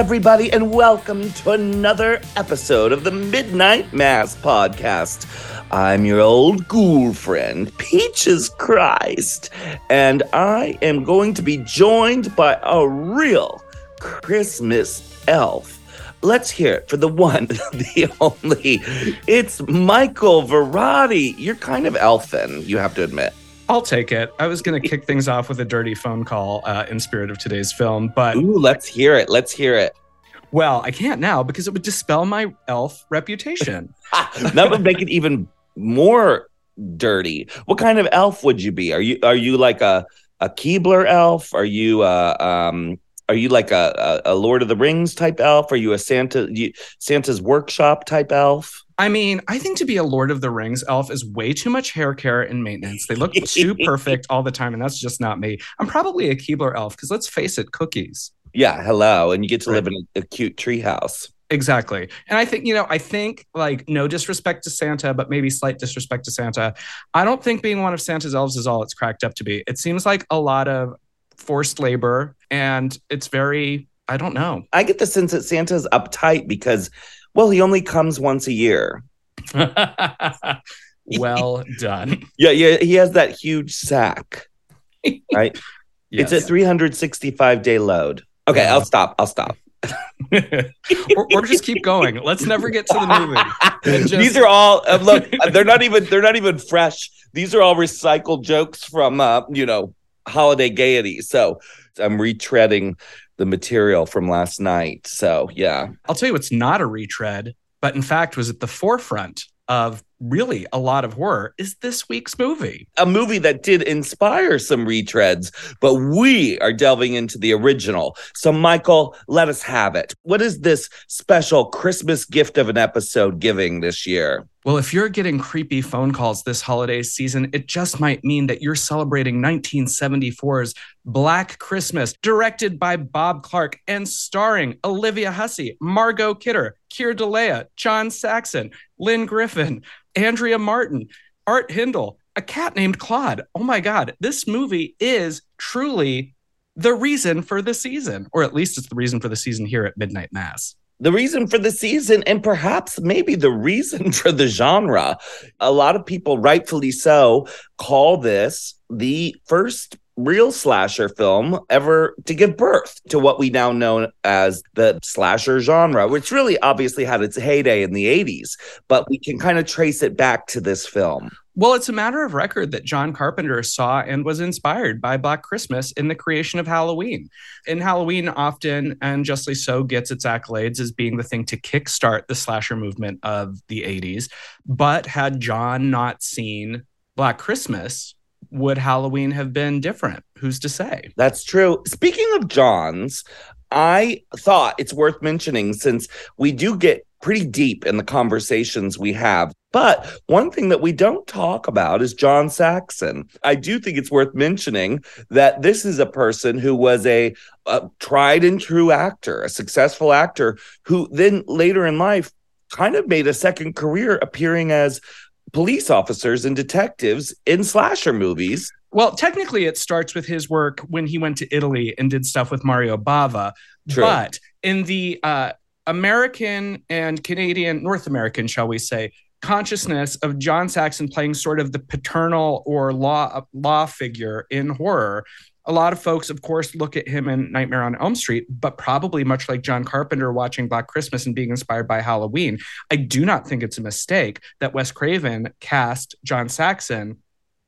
everybody, and welcome to another episode of the Midnight Mass podcast. I'm your old ghoul friend, Peaches Christ, and I am going to be joined by a real Christmas elf. Let's hear it for the one, the only. It's Michael Varrati. You're kind of elfin, you have to admit. I'll take it. I was going to kick things off with a dirty phone call uh, in spirit of today's film, but Ooh, let's hear it. Let's hear it. well, I can't now because it would dispel my elf reputation. that would make it even more dirty. What kind of elf would you be? Are you are you like a a Keebler elf? Are you uh um are you like a, a, a Lord of the Rings type elf? Are you a Santa you, Santa's workshop type elf? I mean, I think to be a Lord of the Rings elf is way too much hair care and maintenance. They look too perfect all the time, and that's just not me. I'm probably a Keebler elf because let's face it, cookies. Yeah, hello, and you get to live in a, a cute treehouse. Exactly. And I think, you know, I think like no disrespect to Santa, but maybe slight disrespect to Santa. I don't think being one of Santa's elves is all it's cracked up to be. It seems like a lot of forced labor and it's very, I don't know. I get the sense that Santa's uptight because, well, he only comes once a year. well done. Yeah, yeah, he has that huge sack, right? Yes. It's a 365 day load. Okay, Yeah. I'll stop. I'll stop. or, or just keep going. Let's never get to the movie. Just- These are all uh, look. They're not even. They're not even fresh. These are all recycled jokes from uh, you know holiday gaiety. So I'm retreading the material from last night. So yeah, I'll tell you what's not a retread, but in fact was at the forefront of really a lot of horror is this week's movie. a movie that did inspire some retreads, but we are delving into the original. So Michael, let us have it. What is this special Christmas gift of an episode giving this year? Well, if you're getting creepy phone calls this holiday season, it just might mean that you're celebrating 1974's Black Christmas, directed by Bob Clark and starring Olivia Hussey, Margot Kidder, Keir Dullea, John Saxon, Lynne Griffin, Andrea Martin, Art Hindle, a cat named Claude. Oh my God, this movie is truly the reason for the season, or at least it's the reason for the season here at Midnight Mass. the reason for the season and perhaps maybe the reason for the genre. A lot of people, rightfully so, call this the first real slasher film ever to give birth to what we now know as the slasher genre, which really obviously had its heyday in the 80s, but we can kind of trace it back to this film. Well, it's a matter of record that John Carpenter saw and was inspired by Black Christmas in the creation of Halloween. And Halloween often, and justly so, gets its accolades as being the thing to kickstart the slasher movement of the 80s. But had John not seen Black Christmas, would Halloween have been different? Who's to say? That's true. Speaking of Johns, I thought it's worth mentioning since we do get pretty deep in the conversations we have. But one thing that we don't talk about is John Saxon. I do think it's worth mentioning that this is a person who was a, a tried and true actor, a successful actor who then later in life kind of made a second career appearing as police officers and detectives in slasher movies. Well, technically, it starts with his work when he went to Italy and did stuff with Mario Bava. True. But in the uh, American and Canadian, North American, shall we say, consciousness of John Saxon playing sort of the paternal or law law figure in horror. A lot of folks, of course, look at him in Nightmare on Elm Street, but probably much like John Carpenter watching Black Christmas and being inspired by Halloween. I do not think it's a mistake that Wes Craven cast John Saxon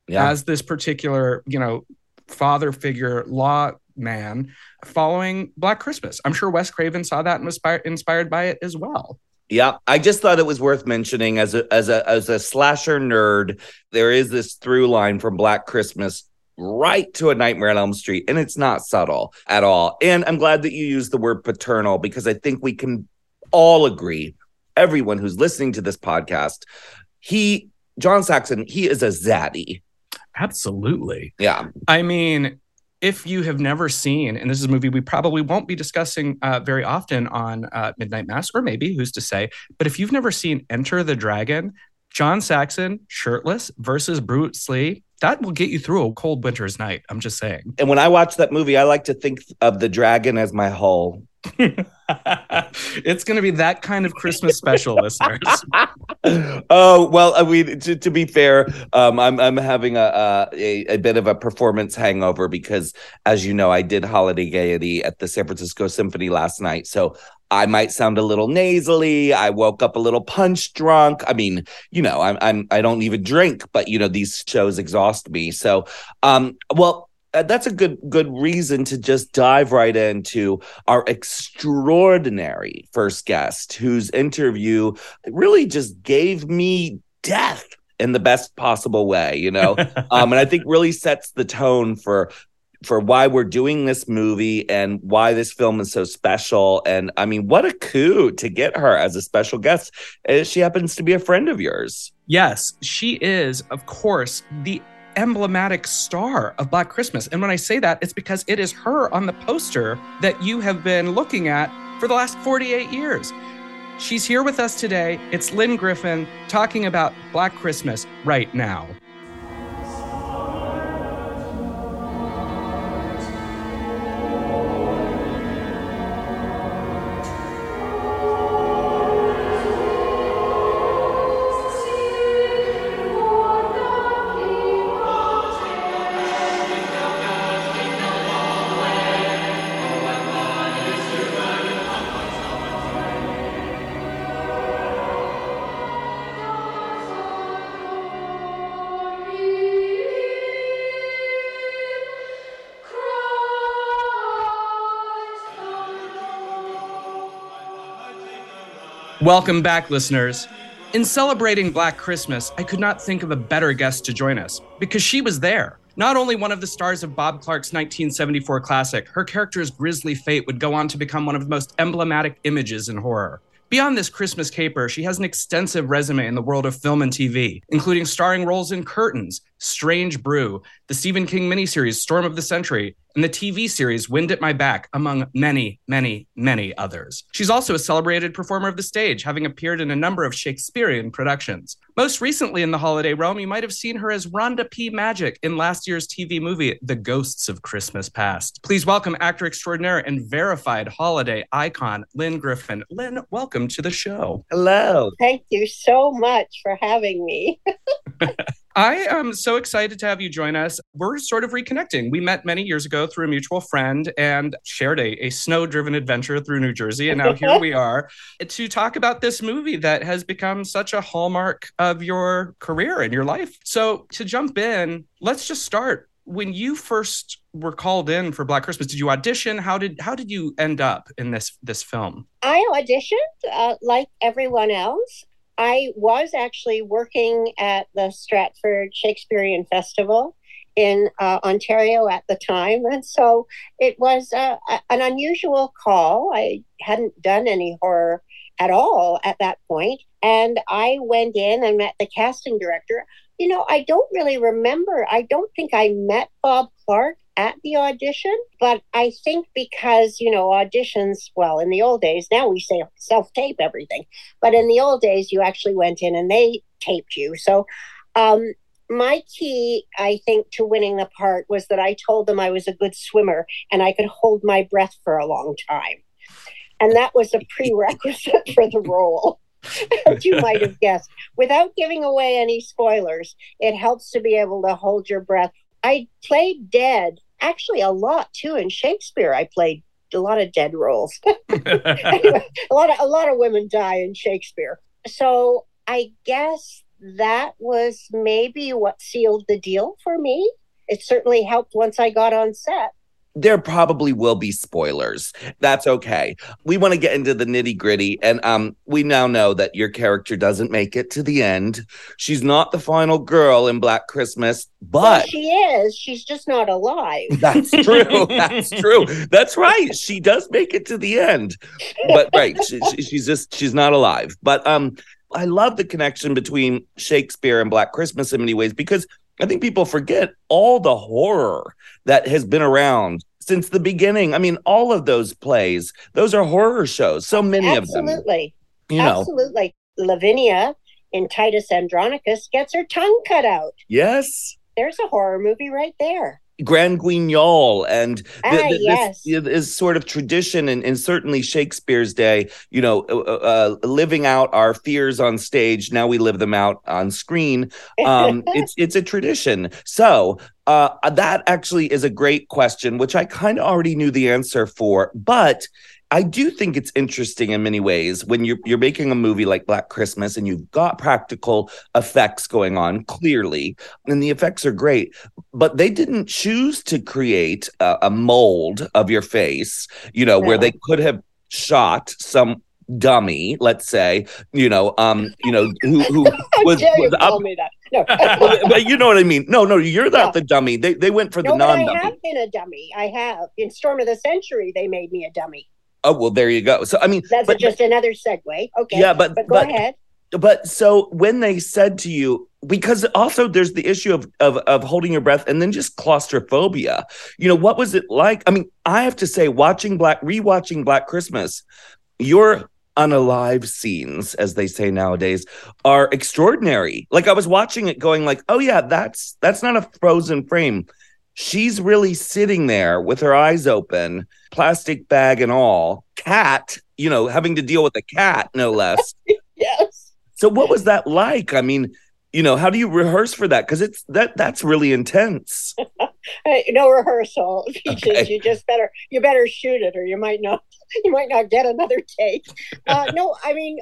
Yeah. as this particular, you know, father figure law man following Black Christmas. I'm sure Wes Craven saw that and was inspired, inspired by it as well. Yeah, I just thought it was worth mentioning as a as a as a slasher nerd. There is this through line from Black Christmas right to a Nightmare on Elm Street, and it's not subtle at all. And I'm glad that you used the word paternal because I think we can all agree, everyone who's listening to this podcast, he John Saxon, he is a zaddy. Absolutely. Yeah, I mean, if you have never seen, and this is a movie we probably won't be discussing uh, very often on uh, Midnight Mass, or maybe who's to say, but if you've never seen Enter the Dragon, John Saxon shirtless versus Bruce Lee, that will get you through a cold winter's night. I'm just saying. and when I watch that movie, I like to think of the dragon as my hull. it's going to be that kind of Christmas special, listeners. oh well, I mean, to, to be fair, um, I'm I'm having a, a a bit of a performance hangover because, as you know, I did holiday gaiety at the San Francisco Symphony last night, so I might sound a little nasally. I woke up a little punch drunk. I mean, you know, I'm I'm I don't even drink, but you know, these shows exhaust me. So, um, well, uh, that's a good good reason to just dive right into our extraordinary first guest whose interview really just gave me death in the best possible way you know um, and i think really sets the tone for for why we're doing this movie and why this film is so special and i mean what a coup to get her as a special guest uh, she happens to be a friend of yours yes she is of course the emblematic star of Black Christmas. And when I say that, it's because it is her on the poster that you have been looking at for the last 48 years. She's here with us today. It's Lynne Griffin talking about Black Christmas right now. Welcome back, listeners. In celebrating Black Christmas, I could not think of a better guest to join us because she was there. Not only one of the stars of Bob Clark's 1974 classic, her character's grisly fate would go on to become one of the most emblematic images in horror. Beyond this Christmas caper, she has an extensive resume in the world of film and TV, including starring roles in Curtains, Strange Brew, the Stephen King miniseries Storm of the Century, and the TV series Wind at My Back, among many, many, many others. She's also a celebrated performer of the stage, having appeared in a number of Shakespearean productions. Most recently in the holiday realm, you might have seen her as Rhonda P. Magic in last year's TV movie, The Ghosts of Christmas Past. Please welcome actor extraordinaire and verified holiday icon, Lynne Griffin. Lynne, welcome to the show. Hello. Thank you so much for having me. I am so excited to have you join us. We're sort of reconnecting. We met many years ago through a mutual friend and shared a, a snow driven adventure through New Jersey. And now here we are to talk about this movie that has become such a hallmark of your career and your life. So, to jump in, let's just start. When you first were called in for Black Christmas, did you audition? How did how did you end up in this this film? I auditioned uh, like everyone else. I was actually working at the Stratford Shakespearean Festival in uh, Ontario at the time. And so it was an unusual call. I hadn't done any horror at all at that point. And I went in and met the casting director. You know, I don't really remember. I don't think I met Bob Clark at the audition. But I think because, you know, auditions, well, in the old days, now we say self tape everything. But in the old days, you actually went in and they taped you. So, um, my key, I think, to winning the part was that I told them I was a good swimmer and I could hold my breath for a long time. And that was a prerequisite for the role. As you might have guessed. Without giving away any spoilers, it helps to be able to hold your breath. I played dead actually a lot too in Shakespeare. I played a lot of dead roles. anyway, a lot of a lot of women die in Shakespeare. So I guess that was maybe what sealed the deal for me. It certainly helped once I got on set there probably will be spoilers. That's okay. We want to get into the nitty gritty. And um, we now know that your character doesn't make it to the end. She's not the final girl in Black Christmas, but well, she is. She's just not alive. That's true. That's true. That's right. She does make it to the end. But right, she, she, she's just she's not alive. But um I love the connection between Shakespeare and Black Christmas in many ways because I think people forget all the horror that has been around since the beginning. I mean, all of those plays, those are horror shows. So many Absolutely. of them. Absolutely. You know. Absolutely. Lavinia in Titus Andronicus gets her tongue cut out. Yes. There's a horror movie right there. Grand Guignol and the, Ah, the- yes. this is sort of tradition and, and certainly Shakespeare's day, you know, uh, uh, living out our fears on stage. Now we live them out on screen. Um, it's it's a tradition. So uh, that actually is a great question, which I kind of already knew the answer for, but I do think it's interesting in many ways when you're you're making a movie like Black Christmas and you've got practical effects going on clearly, and the effects are great, but they didn't choose to create a, a mold of your face, you know, where they could have shot some dummy, let's say, you know, um, you know, who who was, was up me that? No. but you know what I mean. No, no, you're not Yeah. the dummy. They they went for the no, I non-dummy. have been a dummy. I have. In Storm of the Century, they made me a dummy. Oh well, there you go. So I mean, That's but, just another segue. Okay. yeah, but But go but ahead. but so when they said to you, because also there's the issue of of of holding your breath and then just claustrophobia. You know, what was it like? I mean, I have to say, watching Black, rewatching Black Christmas, your unalive scenes, as they say nowadays, are extraordinary. Like I was watching it, going like, oh yeah, that's that's not a frozen frame. She's really sitting there with her eyes open, plastic bag and all, cat, you know, having to deal with a cat, no less. Yes. So what was that like? I mean, you know, how do you rehearse for that? Because it's that that's really intense. No rehearsal. Okay. you just better you better shoot it, or you might not you might not get another take. Uh, no, I mean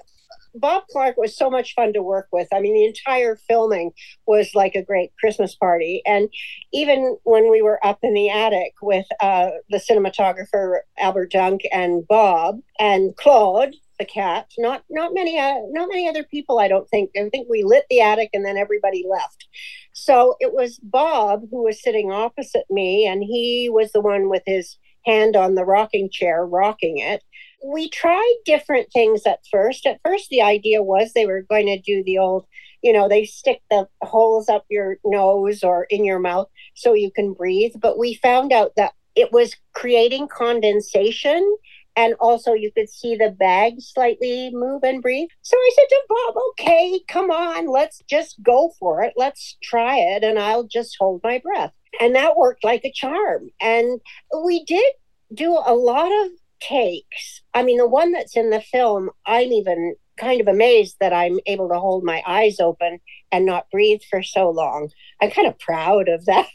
Bob Clark was so much fun to work with. I mean, the entire filming was like a great Christmas party, and even when we were up in the attic with uh, the cinematographer Albert Dunk and Bob and Claude. The cat, not not many, uh, not many other people. I don't think. I think we lit the attic and then everybody left. So it was Bob who was sitting opposite me, and he was the one with his hand on the rocking chair, rocking it. We tried different things at first. At first, the idea was they were going to do the old, you know, they stick the holes up your nose or in your mouth so you can breathe. But we found out that it was creating condensation and also you could see the bag slightly move and breathe. So I said to Bob, okay, come on, let's just go for it. Let's try it, and I'll just hold my breath. And that worked like a charm. And we did do a lot of takes. I mean, the one that's in the film, I'm even kind of amazed that I'm able to hold my eyes open and not breathe for so long. I'm kind of proud of that.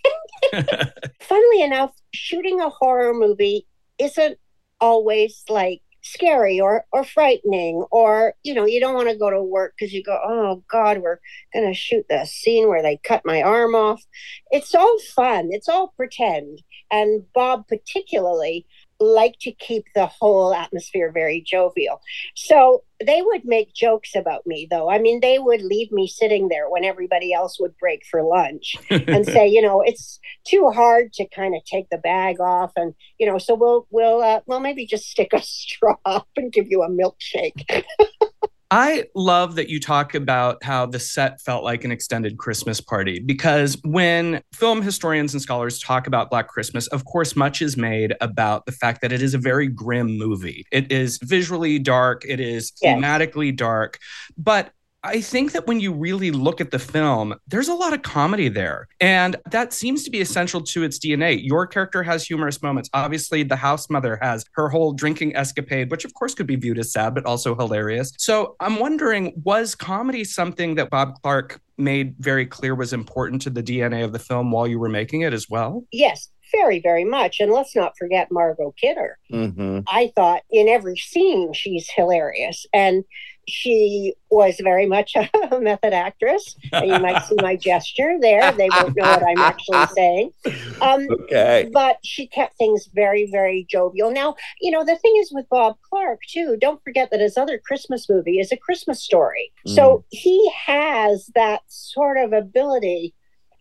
Funnily enough, shooting a horror movie isn't always like scary or or frightening or you know you don't want to go to work because you go oh god we're gonna shoot the scene where they cut my arm off it's all fun it's all pretend and bob particularly liked to keep the whole atmosphere very jovial so they would make jokes about me though i mean they would leave me sitting there when everybody else would break for lunch and say, you know, it's too hard to kind of take the bag off, and you know, so we'll we'll uh, well maybe just stick a straw up and give you a milkshake. I love that you talk about how the set felt like an extended Christmas party because when film historians and scholars talk about Black Christmas, of course, much is made about the fact that it is a very grim movie. It is visually dark, it is thematically dark, but I think that when you really look at the film, there's a lot of comedy there. And that seems to be essential to its DNA. Your character has humorous moments. Obviously, the house mother has her whole drinking escapade, which of course could be viewed as sad, but also hilarious. So I'm wondering was comedy something that Bob Clark made very clear was important to the DNA of the film while you were making it as well? yes, very very much, and let's not forget Margot Kidder. hmm I thought in every scene she's hilarious, and she was very much a method actress. And you might see my gesture there; they won't know what I'm actually saying. Um, Okay. but she kept things very, very jovial. Now, you know, the thing is with Bob Clark, too, don't forget that his other Christmas movie is a Christmas story. So he has that sort of ability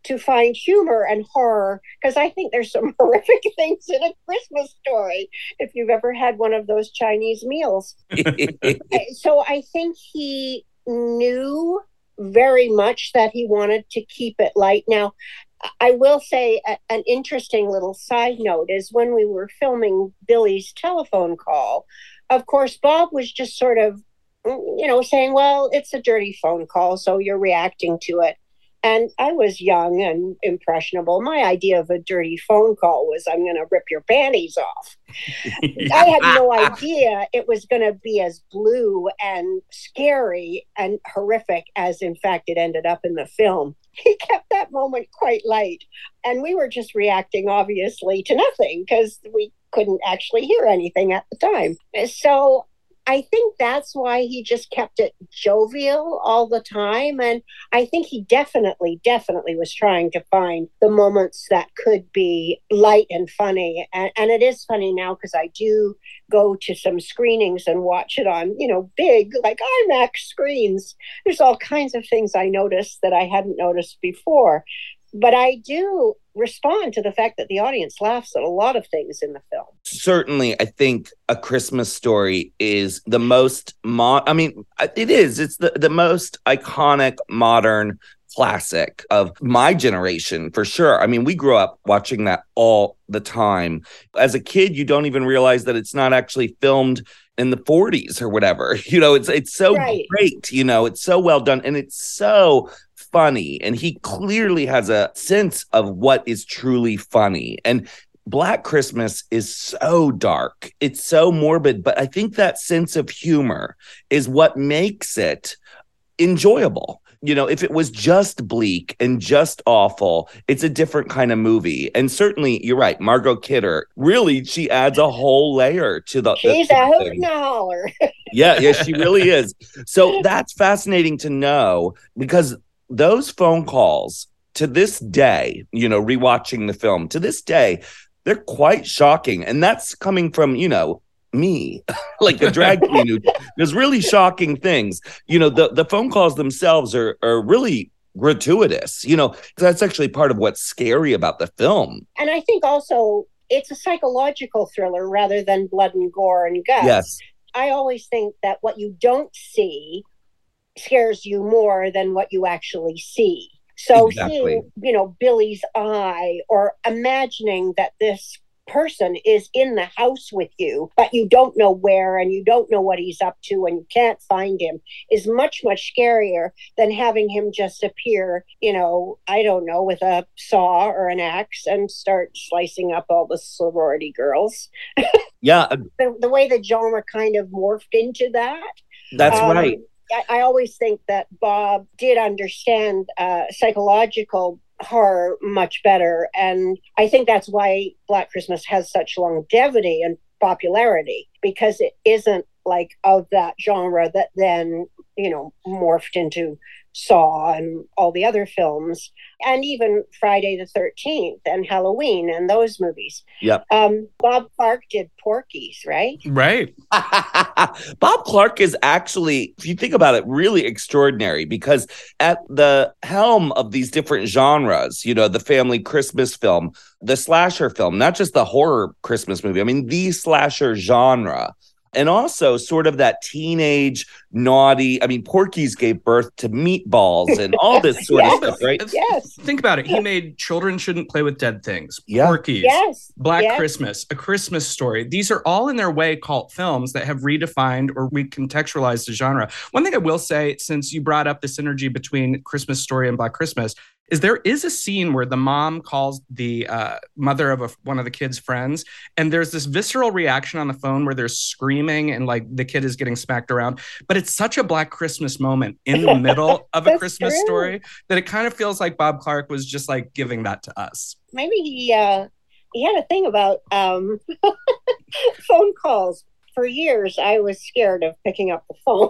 to find humor and horror because I think there's some horrific things in a Christmas story if you've ever had one of those Chinese meals. So I think he knew very much that he wanted to keep it light. Now, I will say a, an interesting little side note is when we were filming Billy's telephone call, of course, Bob was just sort of, you know, saying, well, it's a dirty phone call, so you're reacting to it. And I was young and impressionable. My idea of a dirty phone call was I'm going to rip your panties off. I had no idea it was going to be as blue and scary and horrific as, in fact, it ended up in the film. He kept that moment quite light. And we were just reacting, obviously, to nothing because we couldn't actually hear anything at the time. So I think that's why he just kept it jovial all the time. And I think he definitely, definitely was trying to find the moments that could be light and funny. And, and it is funny now because I do go to some screenings and watch it on, you know, big, like IMAX screens. There's all kinds of things I noticed that I hadn't noticed before. But I do respond to the fact that the audience laughs at a lot of things in the film. Certainly, I think A Christmas Story is the most mo- I mean, it is. It's the, the most iconic modern classic of my generation for sure. I mean, we grew up watching that all the time. As a kid, you don't even realize that it's not actually filmed in the 40s or whatever. You know, it's it's so right. great, you know, it's so well done and it's so funny and he clearly has a sense of what is truly funny and Black Christmas is so dark. It's so morbid, but I think that sense of humor is what makes it enjoyable. You know, if it was just bleak and just awful, it's a different kind of movie. And certainly, you're right, Margot Kidder. Really, she adds a whole layer to the. She's the, a hoot and a holler. yeah, yeah, she really is. So that's fascinating to know because those phone calls to this day, you know, rewatching the film to this day, they're quite shocking. And that's coming from, you know, me, like a drag queen who does really shocking things. You know, the, the phone calls themselves are, are really gratuitous, you know, that's actually part of what's scary about the film. And I think also it's a psychological thriller rather than blood and gore and guts. Yes. I always think that what you don't see scares you more than what you actually see. So exactly. seeing, you know, Billy's eye or imagining that this person is in the house with you, but you don't know where and you don't know what he's up to and you can't find him is much, much scarier than having him just appear, you know, I don't know, with a saw or an axe and start slicing up all the sorority girls. Yeah. the, the way the genre kind of morphed into that. That's um, right. I, I always think that Bob did understand uh, psychological horror much better. And I think that's why Black Christmas has such longevity and popularity because it isn't like of that genre that then, you know, morphed into Saw and all the other films, and even Friday the 13th and Halloween and those movies. Yep. Um, Bob Clark did Porky's, right? Right. Bob Clark is actually, if you think about it, really extraordinary because at the helm of these different genres, you know, the family Christmas film, the slasher film, not just the horror Christmas movie, I mean, the slasher genre and also sort of that teenage naughty. I mean, Porky's gave birth to meatballs and all this sort yes, of stuff, right? Yes. Think about it. He made Children Shouldn't Play with Dead Things, yeah. Porky's, yes. Black yes. Christmas, A Christmas Story. These are all in their way cult films that have redefined or recontextualized the genre. One thing I will say, since you brought up this synergy between Christmas Story and Black Christmas, is there is a scene where the mom calls the uh, mother of a, one of the kid's friends, and there's this visceral reaction on the phone where they're screaming and like the kid is getting smacked around. But it's such a Black Christmas moment in the middle of a Christmas true. story that it kind of feels like Bob Clark was just like giving that to us. Maybe he uh, he had a thing about um, phone calls for years I was scared of picking up the phone.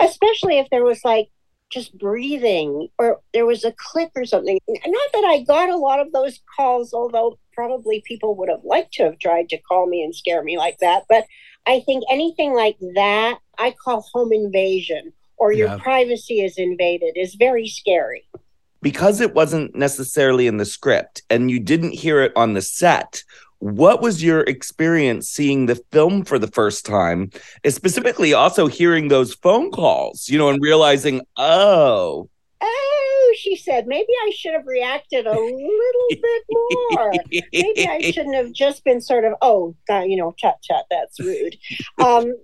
Especially if there was like just breathing or there was a click or something. Not that I got a lot of those calls, although probably people would have liked to have tried to call me and scare me like that. But I think anything like that, I call home invasion or your yeah. privacy is invaded is very scary. Because it wasn't necessarily in the script and you didn't hear it on the set, what was your experience seeing the film for the first time and specifically also hearing those phone calls you know and realizing oh. Oh she said maybe i should have reacted a little bit more. Maybe i shouldn't have just been sort of oh uh, you know chat, chat, that's rude. Um,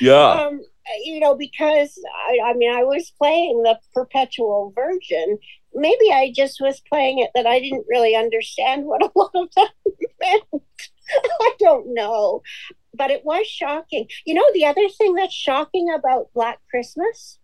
yeah. um, you know, because I, I mean, I was playing the perpetual virgin. Maybe I just was playing it that I didn't really understand what a lot of that meant. I don't know. But it was shocking. You know, the other thing that's shocking about Black Christmas,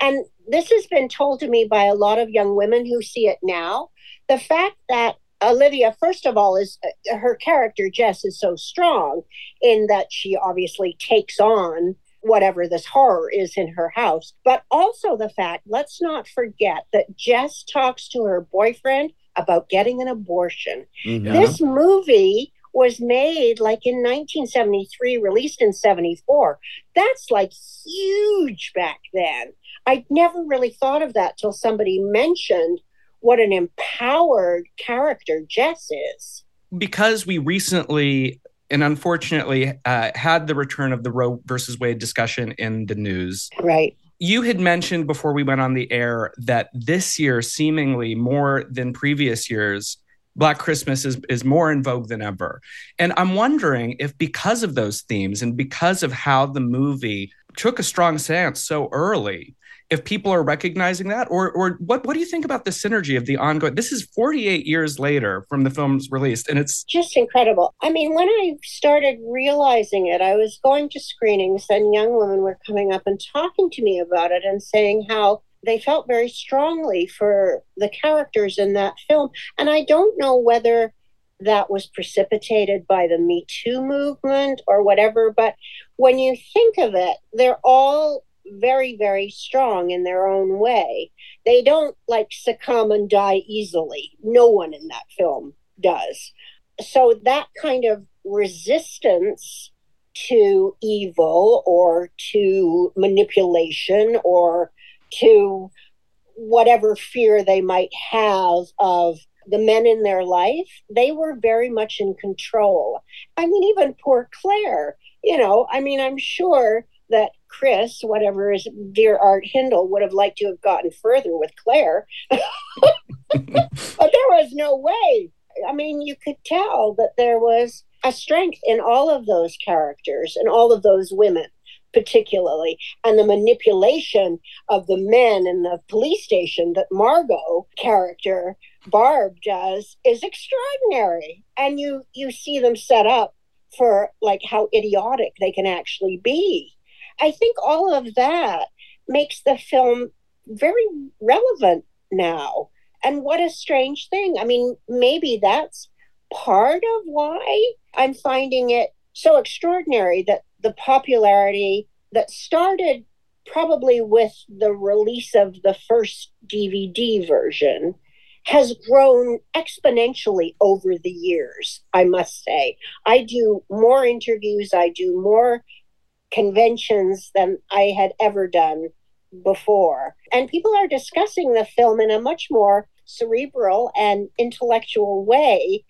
and this has been told to me by a lot of young women who see it now, the fact that Olivia, first of all, is uh, her character, Jess, is so strong in that she obviously takes on whatever this horror is in her house. But also the fact, let's not forget that Jess talks to her boyfriend about getting an abortion. Mm-hmm. This movie was made like in 1973, released in 74. That's like huge back then. I'd never really thought of that till somebody mentioned what an empowered character Jess is. Because we recently and unfortunately uh, had the return of the Roe versus Wade discussion in the news. Right. You had mentioned before we went on the air that this year, seemingly more than previous years, Black Christmas is, is more in vogue than ever. And I'm wondering if, because of those themes and because of how the movie took a strong stance so early, if people are recognizing that or or what what do you think about the synergy of the ongoing this is 48 years later from the film's released and it's just incredible i mean when i started realizing it i was going to screenings and young women were coming up and talking to me about it and saying how they felt very strongly for the characters in that film and i don't know whether that was precipitated by the Me Too movement or whatever. But when you think of it, they're all very, very strong in their own way. They don't like succumb and die easily. No one in that film does. So that kind of resistance to evil or to manipulation or to whatever fear they might have of the men in their life, they were very much in control. I mean, even poor Claire, you know, I mean, I'm sure that Chris, whatever is dear Art Hindle, would have liked to have gotten further with Claire. but there was no way. I mean, you could tell that there was a strength in all of those characters and all of those women, particularly, and the manipulation of the men in the police station that Margot character Barb does is extraordinary. And you you see them set up for like how idiotic they can actually be. I think all of that makes the film very relevant now. And what a strange thing. I mean, maybe that's part of why I'm finding it so extraordinary that the popularity that started probably with the release of the first DVD version has grown exponentially over the years, I must say. I do more interviews, I do more conventions than I had ever done before. And people are discussing the film in a much more cerebral and intellectual way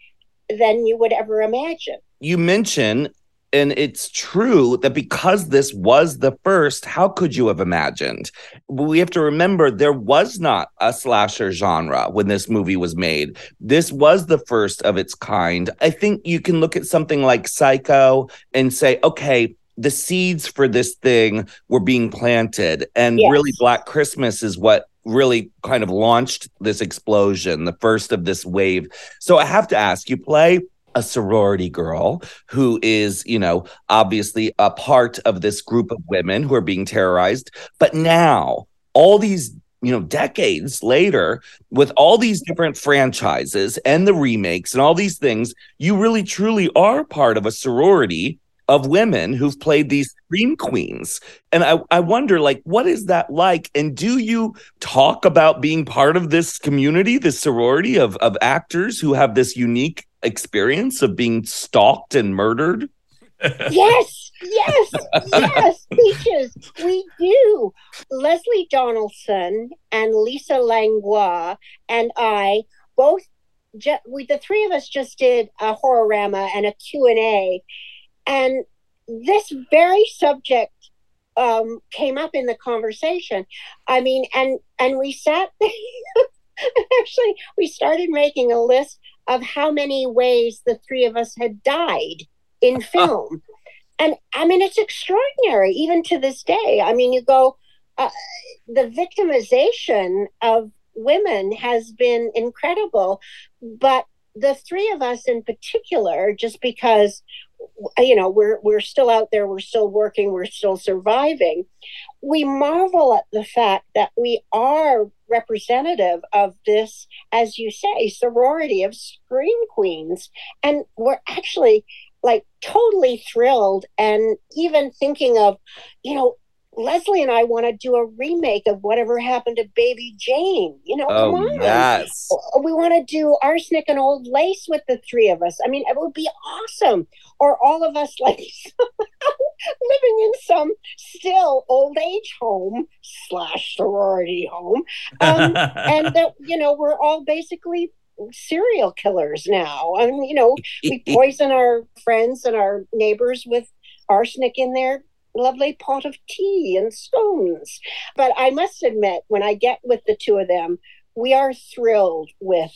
than you would ever imagine. You mention and it's true that because this was the first, how could you have imagined? We have to remember there was not a slasher genre when this movie was made. This was the first of its kind. I think you can look at something like Psycho and say, okay, the seeds for this thing were being planted and yes. really black christmas is what really kind of launched this explosion the first of this wave so i have to ask you play a sorority girl who is, you know, obviously a part of this group of women who are being terrorized. But now, all these you know, decades later, with all these different franchises and the remakes and all these things, you really truly are part of a sorority of women who've played these scream queens. And I, I wonder, like, what is that like? And do you talk about being part of this community, this sorority of, of actors who have this unique experience of being stalked and murdered? yes, yes, yes, Peaches, we do. Lesleh Donaldson and Lisa Langlois and I both, ju- we, the three of us just did a horrorama and a Q&A and this very subject um, came up in the conversation. I mean, and and we sat actually we started making a list of how many ways the three of us had died in film. And I mean, it's extraordinary, even to this day. I mean, you go, uh, the victimization of women has been incredible. But the three of us in particular, just because Uh, you know we're we're still out there we're still working we're still surviving. We marvel at the fact that we are representative of this as you say sorority of scream queens. And we're actually like totally thrilled and even thinking of you know Lesleh and I want to do a remake of whatever happened to Baby Jane. You know, oh, come on. Yes. We want to do Arsenic and Old Lace with the three of us. I mean, it would be awesome. Or all of us like living in some still old age home slash sorority home. Um, and that, you know, we're all basically serial killers now. I mean, you know, we poison our friends and our neighbors with arsenic in their lovely pot of tea and scones. But I must admit, when I get with the two of them, we are thrilled with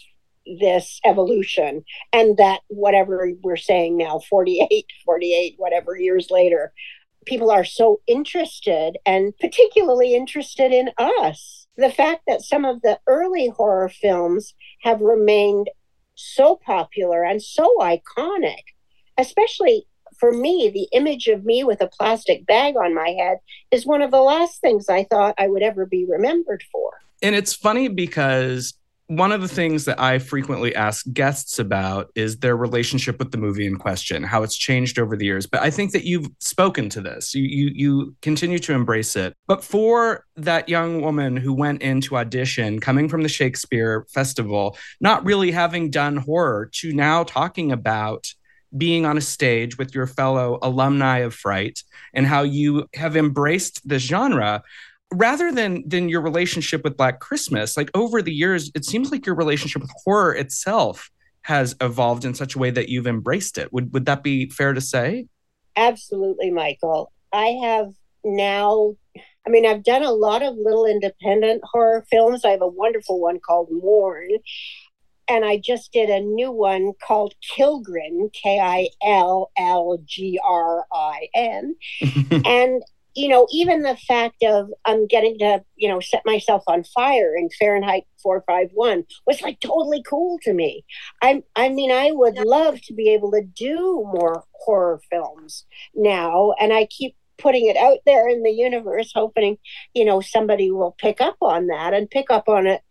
this evolution and that whatever we're saying now 48 48 whatever years later people are so interested and particularly interested in us the fact that some of the early horror films have remained so popular and so iconic especially for me, the image of me with a plastic bag on my head is one of the last things I thought I would ever be remembered for. And it's funny because one of the things that I frequently ask guests about is their relationship with the movie in question, how it's changed over the years. But I think that you've spoken to this. You you you continue to embrace it. But for that young woman who went into audition, coming from the Shakespeare Festival, not really having done horror, to now talking about being on a stage with your fellow alumni of Fright and how you have embraced the genre rather than than your relationship with Black Christmas. Like over the years, it seems like your relationship with horror itself has evolved in such a way that you've embraced it. Would would that be fair to say? Absolutely, Michael. I have now I mean, I've done a lot of little independent horror films. I have a wonderful one called Mourn, and I just did a new one called Killgrin, K I L L G R I N. And, you know, even the fact of I'm getting to, you know, set myself on fire in Fahrenheit 451 was like totally cool to me. I I mean, I would love to be able to do more horror films now. And I keep putting it out there in the universe, hoping, you know, somebody will pick up on that and pick up on it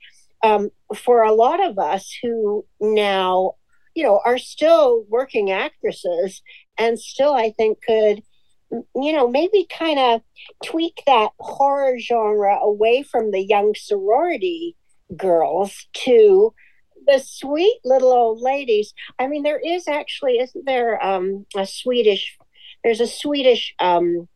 um, for a lot of us who now, you know, are still working actresses and still, I think, could, you know, maybe kind of tweak that horror genre away from the young sorority girls to the sweet little old ladies. I mean, there is actually, isn't there um, a Swedish, there's a Swedish um,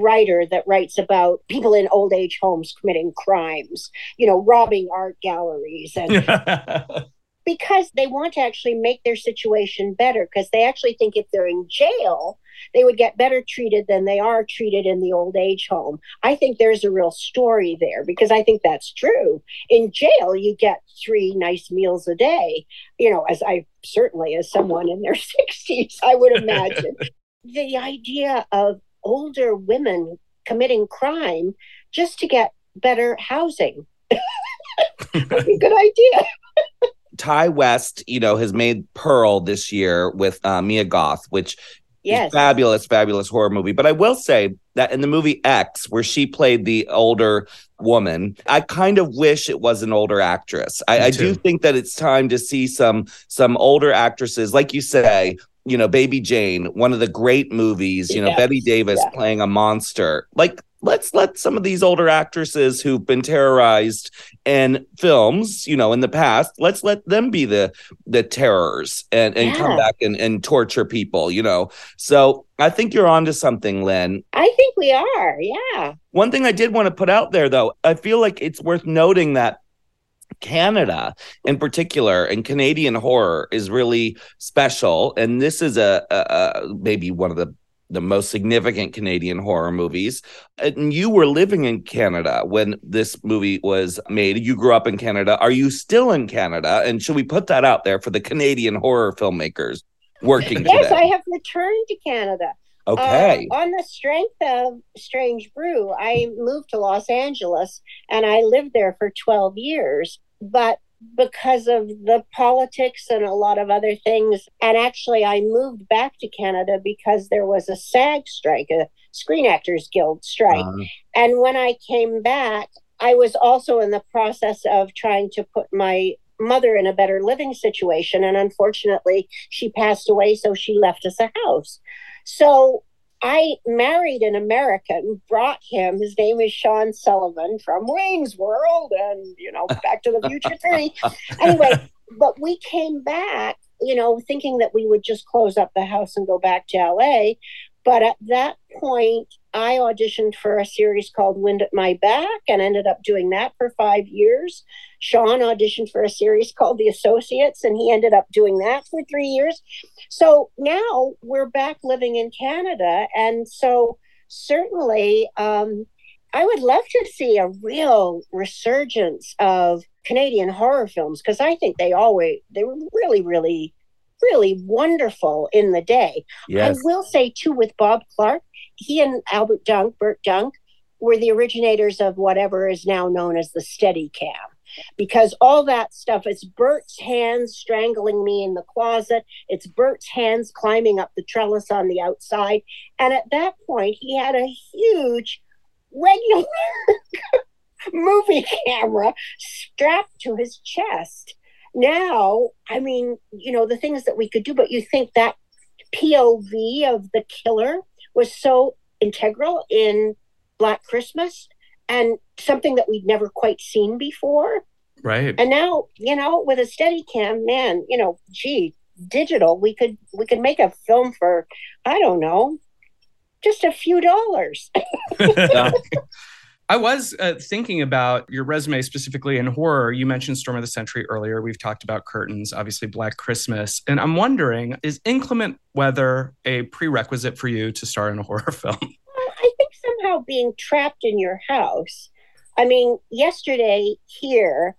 writer that writes about people in old age homes committing crimes, you know, robbing art galleries and because they want to actually make their situation better because they actually think if they're in jail, they would get better treated than they are treated in the old age home. I think there's a real story there because I think that's true. In jail, you get three nice meals a day, you know, as I certainly, as someone in their 60s, I would imagine. the idea of older women committing crime just to get better housing. Would be a good idea. Ti West, you know, has made Pearl this year with uh, Mia Goth, which yes. is fabulous, fabulous horror movie. But I will say that in the movie X, where she played the older woman, I kind of wish it was an older actress. I, I do think that it's time to see some some older actresses, like you say, you know, Baby Jane, one of the great movies, you know, yes. Bette Davis playing a monster. Like, let's let some of these older actresses who've been terrorized in films, you know, in the past, let's let them be the the terrors and, and yeah. come back and, and torture people, you know. So I think you're onto something, Lynne. I think we are, yeah. One thing I did want to put out there though, I feel like it's worth noting that Canada in particular and Canadian horror is really special. And this is a, a, a, maybe one of the the most significant Canadian horror movies. And you were living in Canada when this movie was made. You grew up in Canada. Are you still in Canada? And should we put that out there for the Canadian horror filmmakers working yes, today? I have returned to Canada. Okay. Uh, on the strength of Strange Brew, I moved to Los Angeles and I lived there for 12 years. But because of the politics and a lot of other things, and actually, I moved back to Canada because there was a SAG strike, a Screen Actors Guild strike. Uh, And when I came back, I was also in the process of trying to put my mother in a better living situation. And unfortunately, she passed away, so she left us a house. So I married an American, brought him, his name is Sean Sullivan from Wayne's World and, you know, Back to the Future 3. Anyway, but we came back, you know, thinking that we would just close up the house and go back to LA. But at that point, I auditioned for a series called Wind at My Back and ended up doing that for five years. Sean auditioned for a series called The Associates and he ended up doing that for three years. So now we're back living in Canada. And so certainly, um, I would love to see a real resurgence of Canadian horror films because I think they always, they were really, really, really wonderful in the day. yes. I will say too with Bob Clark, he and Albert Dunk, Bert Dunk, were the originators of whatever is now known as the Steadicam. Because all that stuff, it's Bert's hands strangling me in the closet. It's Bert's hands climbing up the trellis on the outside. And at that point, he had a huge regular movie camera strapped to his chest. Now, I mean, you know, the things that we could do, but you think that POV of the killer was so integral in Black Christmas and something that we'd never quite seen before. Right. And now, you know, with a Steadicam, man, you know, gee, digital, we could we could make a film for, I don't know, just a few dollars. I was uh, thinking about your resume specifically in horror. You mentioned Storm of the Century earlier. We've talked about curtains, obviously Black Christmas. And I'm wondering is inclement weather a prerequisite for you to star in a horror film? I think somehow being trapped in your house. I mean, yesterday here,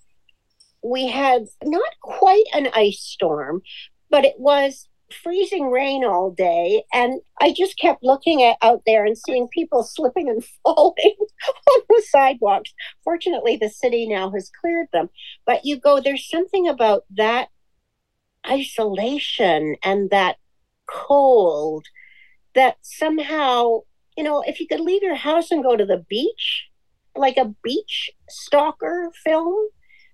we had not quite an ice storm, but it was freezing rain all day. And I just kept looking at out there and seeing people slipping and falling on the sidewalks. Fortunately, the city now has cleared them. But you go, there's something about that isolation and that cold that somehow you know, if you could leave your house and go to the beach, like a beach stalker film,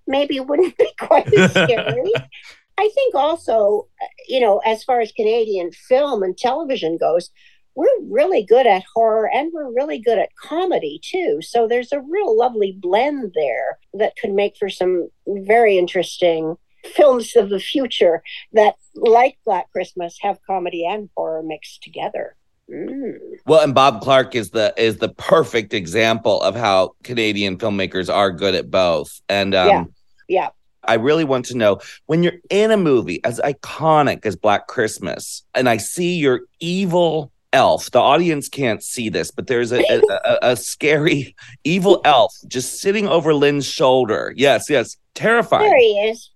maybe wouldn't be quite as scary. I think also, you know, as far as Canadian film and television goes, we're really good at horror and we're really good at comedy too. So there's a real lovely blend there that could make for some very interesting films of the future that, like Black Christmas, have comedy and horror mixed together. Mm. Well, and Bob Clark is the is the perfect example of how Canadian filmmakers are good at both. And um, Yeah. Yeah. I really want to know when you're in a movie as iconic as Black Christmas, and I see your evil elf. The audience can't see this, but there's a, a, a, a scary evil elf just sitting over Lynne's shoulder. Yes, yes, terrifying. There he is.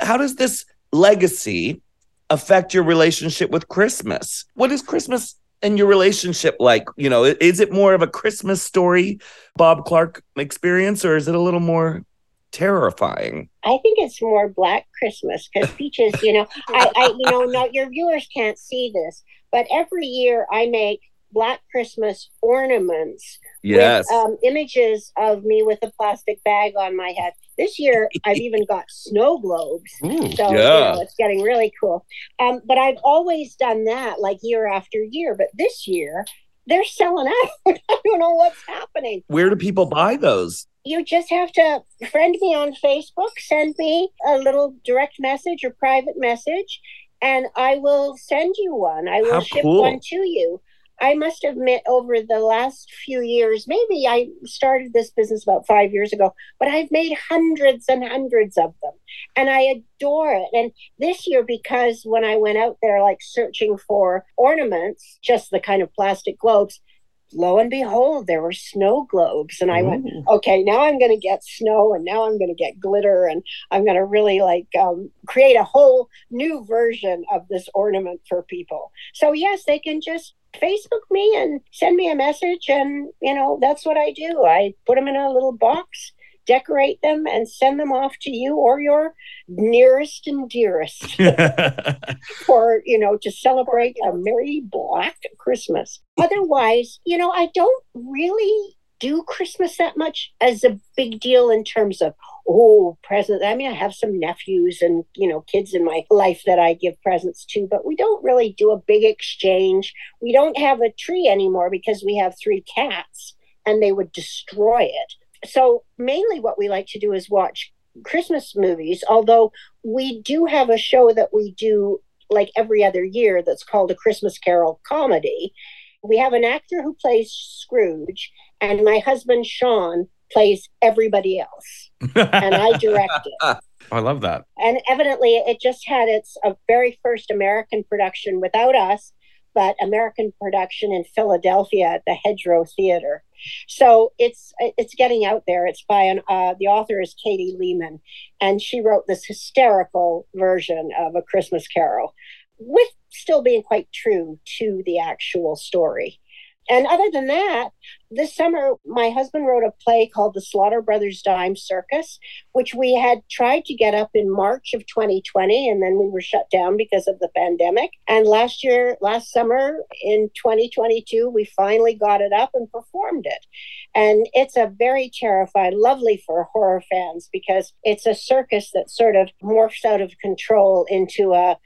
How does this legacy affect your relationship with Christmas? What is Christmas and your relationship like? You know, is it more of a Christmas story, Bob Clark experience, or is it a little more terrifying? I think it's more Black Christmas because Peaches, you know, I, I, you know, no, your viewers can't see this, but every year I make Black Christmas ornaments Yes. with um, images of me with a plastic bag on my head. This year I've even got snow globes. Ooh. So you know, it's getting really cool. Um, but I've always done that like year after year. But this year they're selling out. I don't know what's happening. Where do people buy those? You just have to friend me on Facebook, send me a little direct message or private message, and I will send you one. I will How ship cool. one to you. I must admit, over the last few years, maybe I started this business about five years ago, but I've made hundreds and hundreds of them. And I adore it. And this year, because when I went out there, like searching for ornaments, just the kind of plastic globes, lo and behold, there were snow globes. And I went, okay, now I'm going to get snow and now I'm going to get glitter and I'm going to really like um, create a whole new version of this ornament for people. So, yes, they can just Facebook me and send me a message. And, you know, that's what I do. I put them in a little box, decorate them, and send them off to you or your nearest and dearest for, you know, to celebrate a Merry Black Christmas. Otherwise, you know, I don't really do Christmas that much as a big deal in terms of, oh, presents. I mean, I have some nephews and, you know, kids in my life that I give presents to, but we don't really do a big exchange. We don't have a tree anymore because we have three cats and they would destroy it. So, mainly what we like to do is watch Christmas movies, although we do have a show that we do like every other year that's called a Christmas Carol comedy. We have an actor who plays Scrooge, and my husband Sean plays everybody else, and I direct it. I love that. And evidently, it just had its a very first American production without us, but American production in Philadelphia at the Hedgerow Theater. So it's it's getting out there. It's by an uh, the author is Katie Lehman, and she wrote this hysterical version of A Christmas Carol, with still being quite true to the actual story. And other than that, this summer, my husband wrote a play called The Slaughter Brothers Dime Circus, which we had tried to get up in March of 2020, and then we were shut down because of the pandemic. And last year, last summer in 2022, we finally got it up and performed it. And it's a very terrifying, lovely for horror fans because it's a circus that sort of morphs out of control into a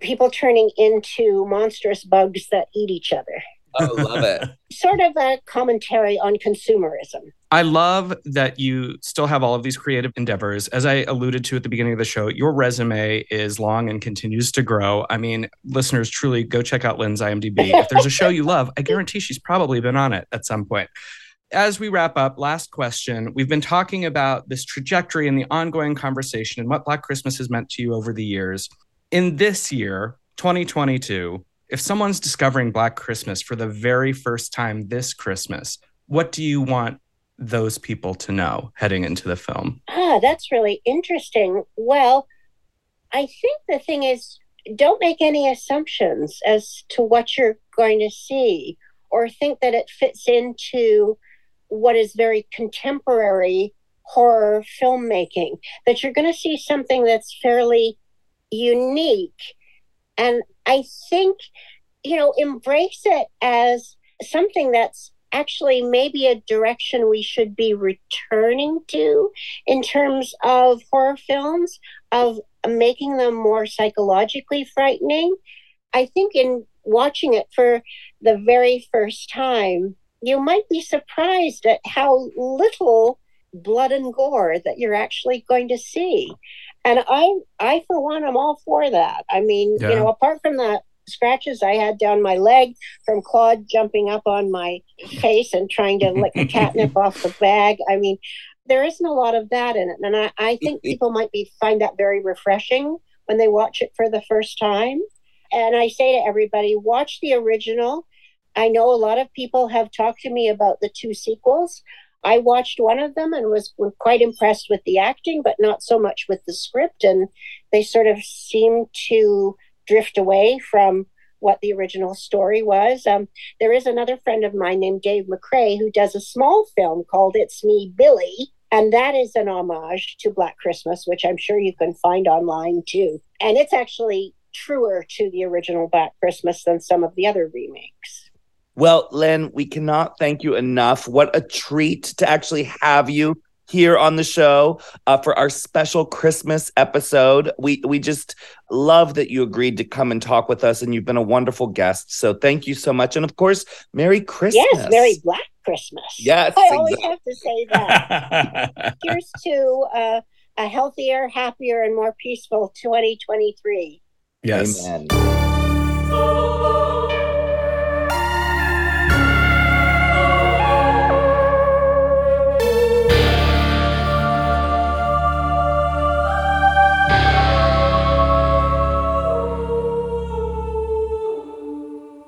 people turning into monstrous bugs that eat each other. Oh, love it. sort of a commentary on consumerism. I love that you still have all of these creative endeavors. As I alluded to at the beginning of the show, your resume is long and continues to grow. I mean, listeners, truly go check out Lynne's IMDb. If there's a show you love, I guarantee she's probably been on it at some point. As we wrap up, last question. We've been talking about this trajectory and the ongoing conversation and what Black Christmas has meant to you over the years. In this year, 2022, if someone's discovering Black Christmas for the very first time this Christmas, what do you want those people to know heading into the film? Ah, that's really interesting. Well, I think the thing is, don't make any assumptions as to what you're going to see or think that it fits into what is very contemporary horror filmmaking, that you're going to see something that's fairly unique and I think, you know, embrace it as something that's actually maybe a direction we should be returning to in terms of horror films, of making them more psychologically frightening. I think in watching it for the very first time, you might be surprised at how little blood and gore that you're actually going to see and I, I for one, I'm all for that. I mean, yeah. you know, apart from the scratches I had down my leg from Claude jumping up on my face and trying to lick the catnip off the bag. I mean, there isn't a lot of that in it, and I, I think people might be find that very refreshing when they watch it for the first time. And I say to everybody, watch the original. I know a lot of people have talked to me about the two sequels. I watched one of them and was quite impressed with the acting, but not so much with the script. And they sort of seemed to drift away from what the original story was. Um, there is another friend of mine named Dave McCrae who does a small film called It's Me, Billy. And that is an homage to Black Christmas, which I'm sure you can find online too. And it's actually truer to the original Black Christmas than some of the other remakes. Well, Lynne, we cannot thank you enough. What a treat to actually have you here on the show uh, for our special Christmas episode. We we just love that you agreed to come and talk with us, and you've been a wonderful guest. So thank you so much, and of course, Merry Christmas. Yes, Merry Black Christmas. Yes, I exactly. always have to say that. Here's to uh, a healthier, happier, and more peaceful 2023. Yes. Amen.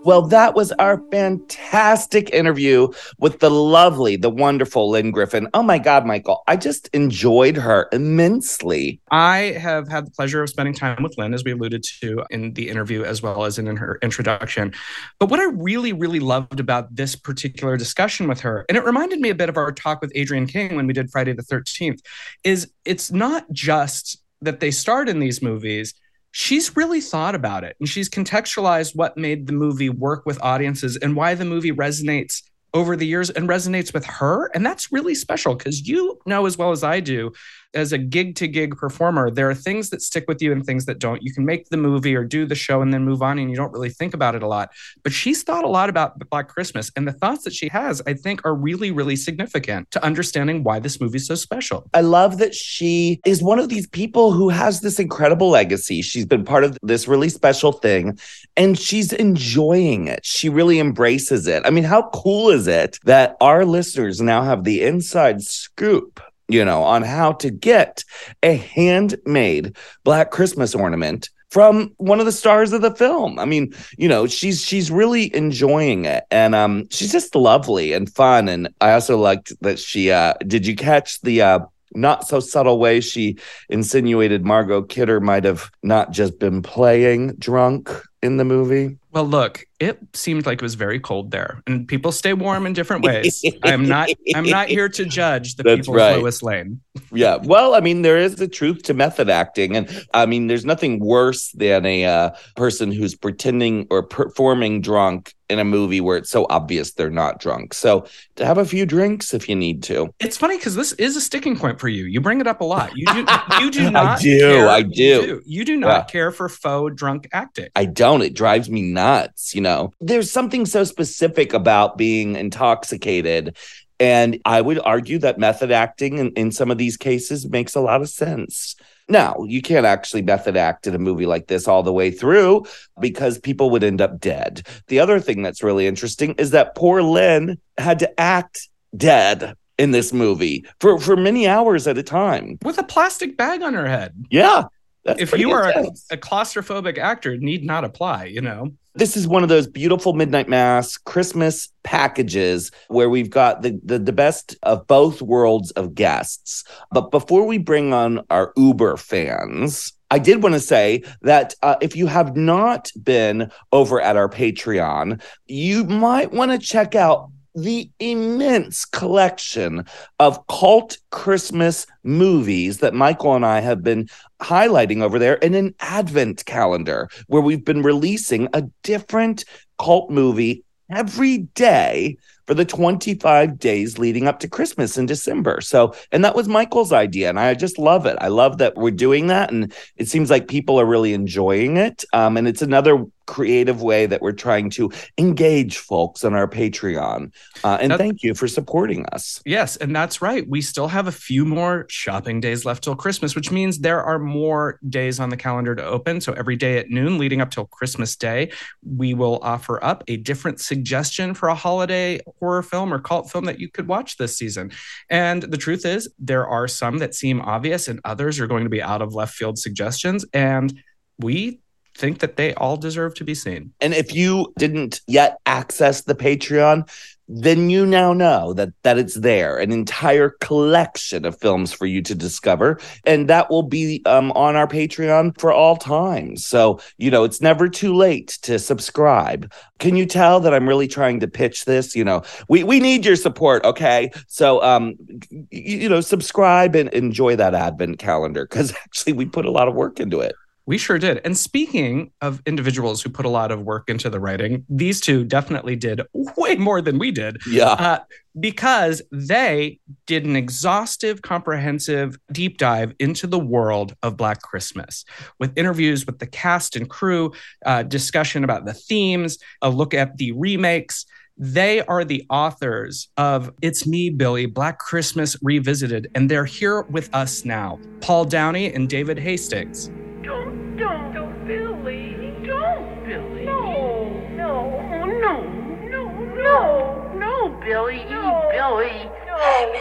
Well, that was our fantastic interview with the lovely, the wonderful Lynne Griffin. Oh my God, Michael, I just enjoyed her immensely. I have had the pleasure of spending time with Lynne, as we alluded to in the interview, as well as in, in her introduction. But what I really, really loved about this particular discussion with her, and it reminded me a bit of our talk with Adrienne King when we did Friday the 13th, is it's not just that they starred in these movies she's really thought about it and she's contextualized what made the movie work with audiences and why the movie resonates over the years and resonates with her. And that's really special because you know as well as I do as a gig to gig performer, there are things that stick with you and things that don't. You can make the movie or do the show and then move on and you don't really think about it a lot. But she's thought a lot about Black Christmas and the thoughts that she has, I think, are really, really significant to understanding why this movie is so special. I love that she is one of these people who has this incredible legacy. She's been part of this really special thing and she's enjoying it. She really embraces it. I mean, how cool is it that our listeners now have the inside scoop you know, on how to get a handmade Black Christmas ornament from one of the stars of the film. I mean, you know, she's she's really enjoying it and um she's just lovely and fun and I also liked that she uh did you catch the uh not so subtle way she insinuated Margot Kidder might have not just been playing drunk in the movie? Well, look, it seemed like it was very cold there, and people stay warm in different ways. I'm not. I'm not here to judge the That's people's right. Lois Lane. yeah. Well, I mean, there is the truth to method acting, and I mean, there's nothing worse than a uh, person who's pretending or performing drunk in a movie where it's so obvious they're not drunk. So to have a few drinks if you need to. It's funny because this is a sticking point for you. You bring it up a lot. You do. You do not. I do. Care, I do. You do, you do not yeah. care for faux drunk acting. I don't. It drives me nuts. You know, there's something so specific about being intoxicated. And I would argue that method acting in, in some of these cases makes a lot of sense. Now, you can't actually method act in a movie like this all the way through because people would end up dead. The other thing that's really interesting is that poor Lynne had to act dead in this movie for, for many hours at a time with a plastic bag on her head. Yeah. if you are a, a claustrophobic actor, need not apply, you know? This is one of those beautiful midnight mass Christmas packages where we've got the, the, the best of both worlds of guests. But before we bring on our Uber fans, I did want to say that uh, if you have not been over at our Patreon, you might want to check out the immense collection of cult Christmas movies that Michael and I have been highlighting over there in an advent calendar where we've been releasing a different cult movie every day for the 25 days leading up to Christmas in December. So, and that was Michael's idea. And I just love it. I love that we're doing that. And it seems like people are really enjoying it. Um, and it's another creative way that we're trying to engage folks on our Patreon. Uh, and thank you for supporting us. Yes, and that's right. We still have a few more shopping days left till Christmas, which means there are more days on the calendar to open. So every day at noon leading up till Christmas Day, we will offer up a different suggestion for a holiday horror film or cult film that you could watch this season. And the truth is, there are some that seem obvious, and others are going to be out of left field suggestions. And we think that they all deserve to be seen. And if you didn't yet access the Patreon, then you now know that that it's there an entire collection of films for you to discover. And that will be um, on our patreon for all time. So you know it's never too late to subscribe. Can you tell that i'm really trying to pitch this? You know we we need your support okay? So um you, you know subscribe and enjoy that advent calendar because actually we put a lot of work into it we sure did. And speaking of individuals who put a lot of work into the writing, these two definitely did way more than we did. Yeah. Uh, because they did an exhaustive, comprehensive deep dive into the world of Black Christmas with interviews with the cast and crew, uh, discussion about the themes, a look at the remakes. They are the authors of It's Me, Billy, Black Christmas Revisited, and they're here with us now. Paul Downey and David Hastings. Don't, don't, don't, Billy. Don't, Billy. No, no, no, no, no, no, Billy. No, Billy. No. Let me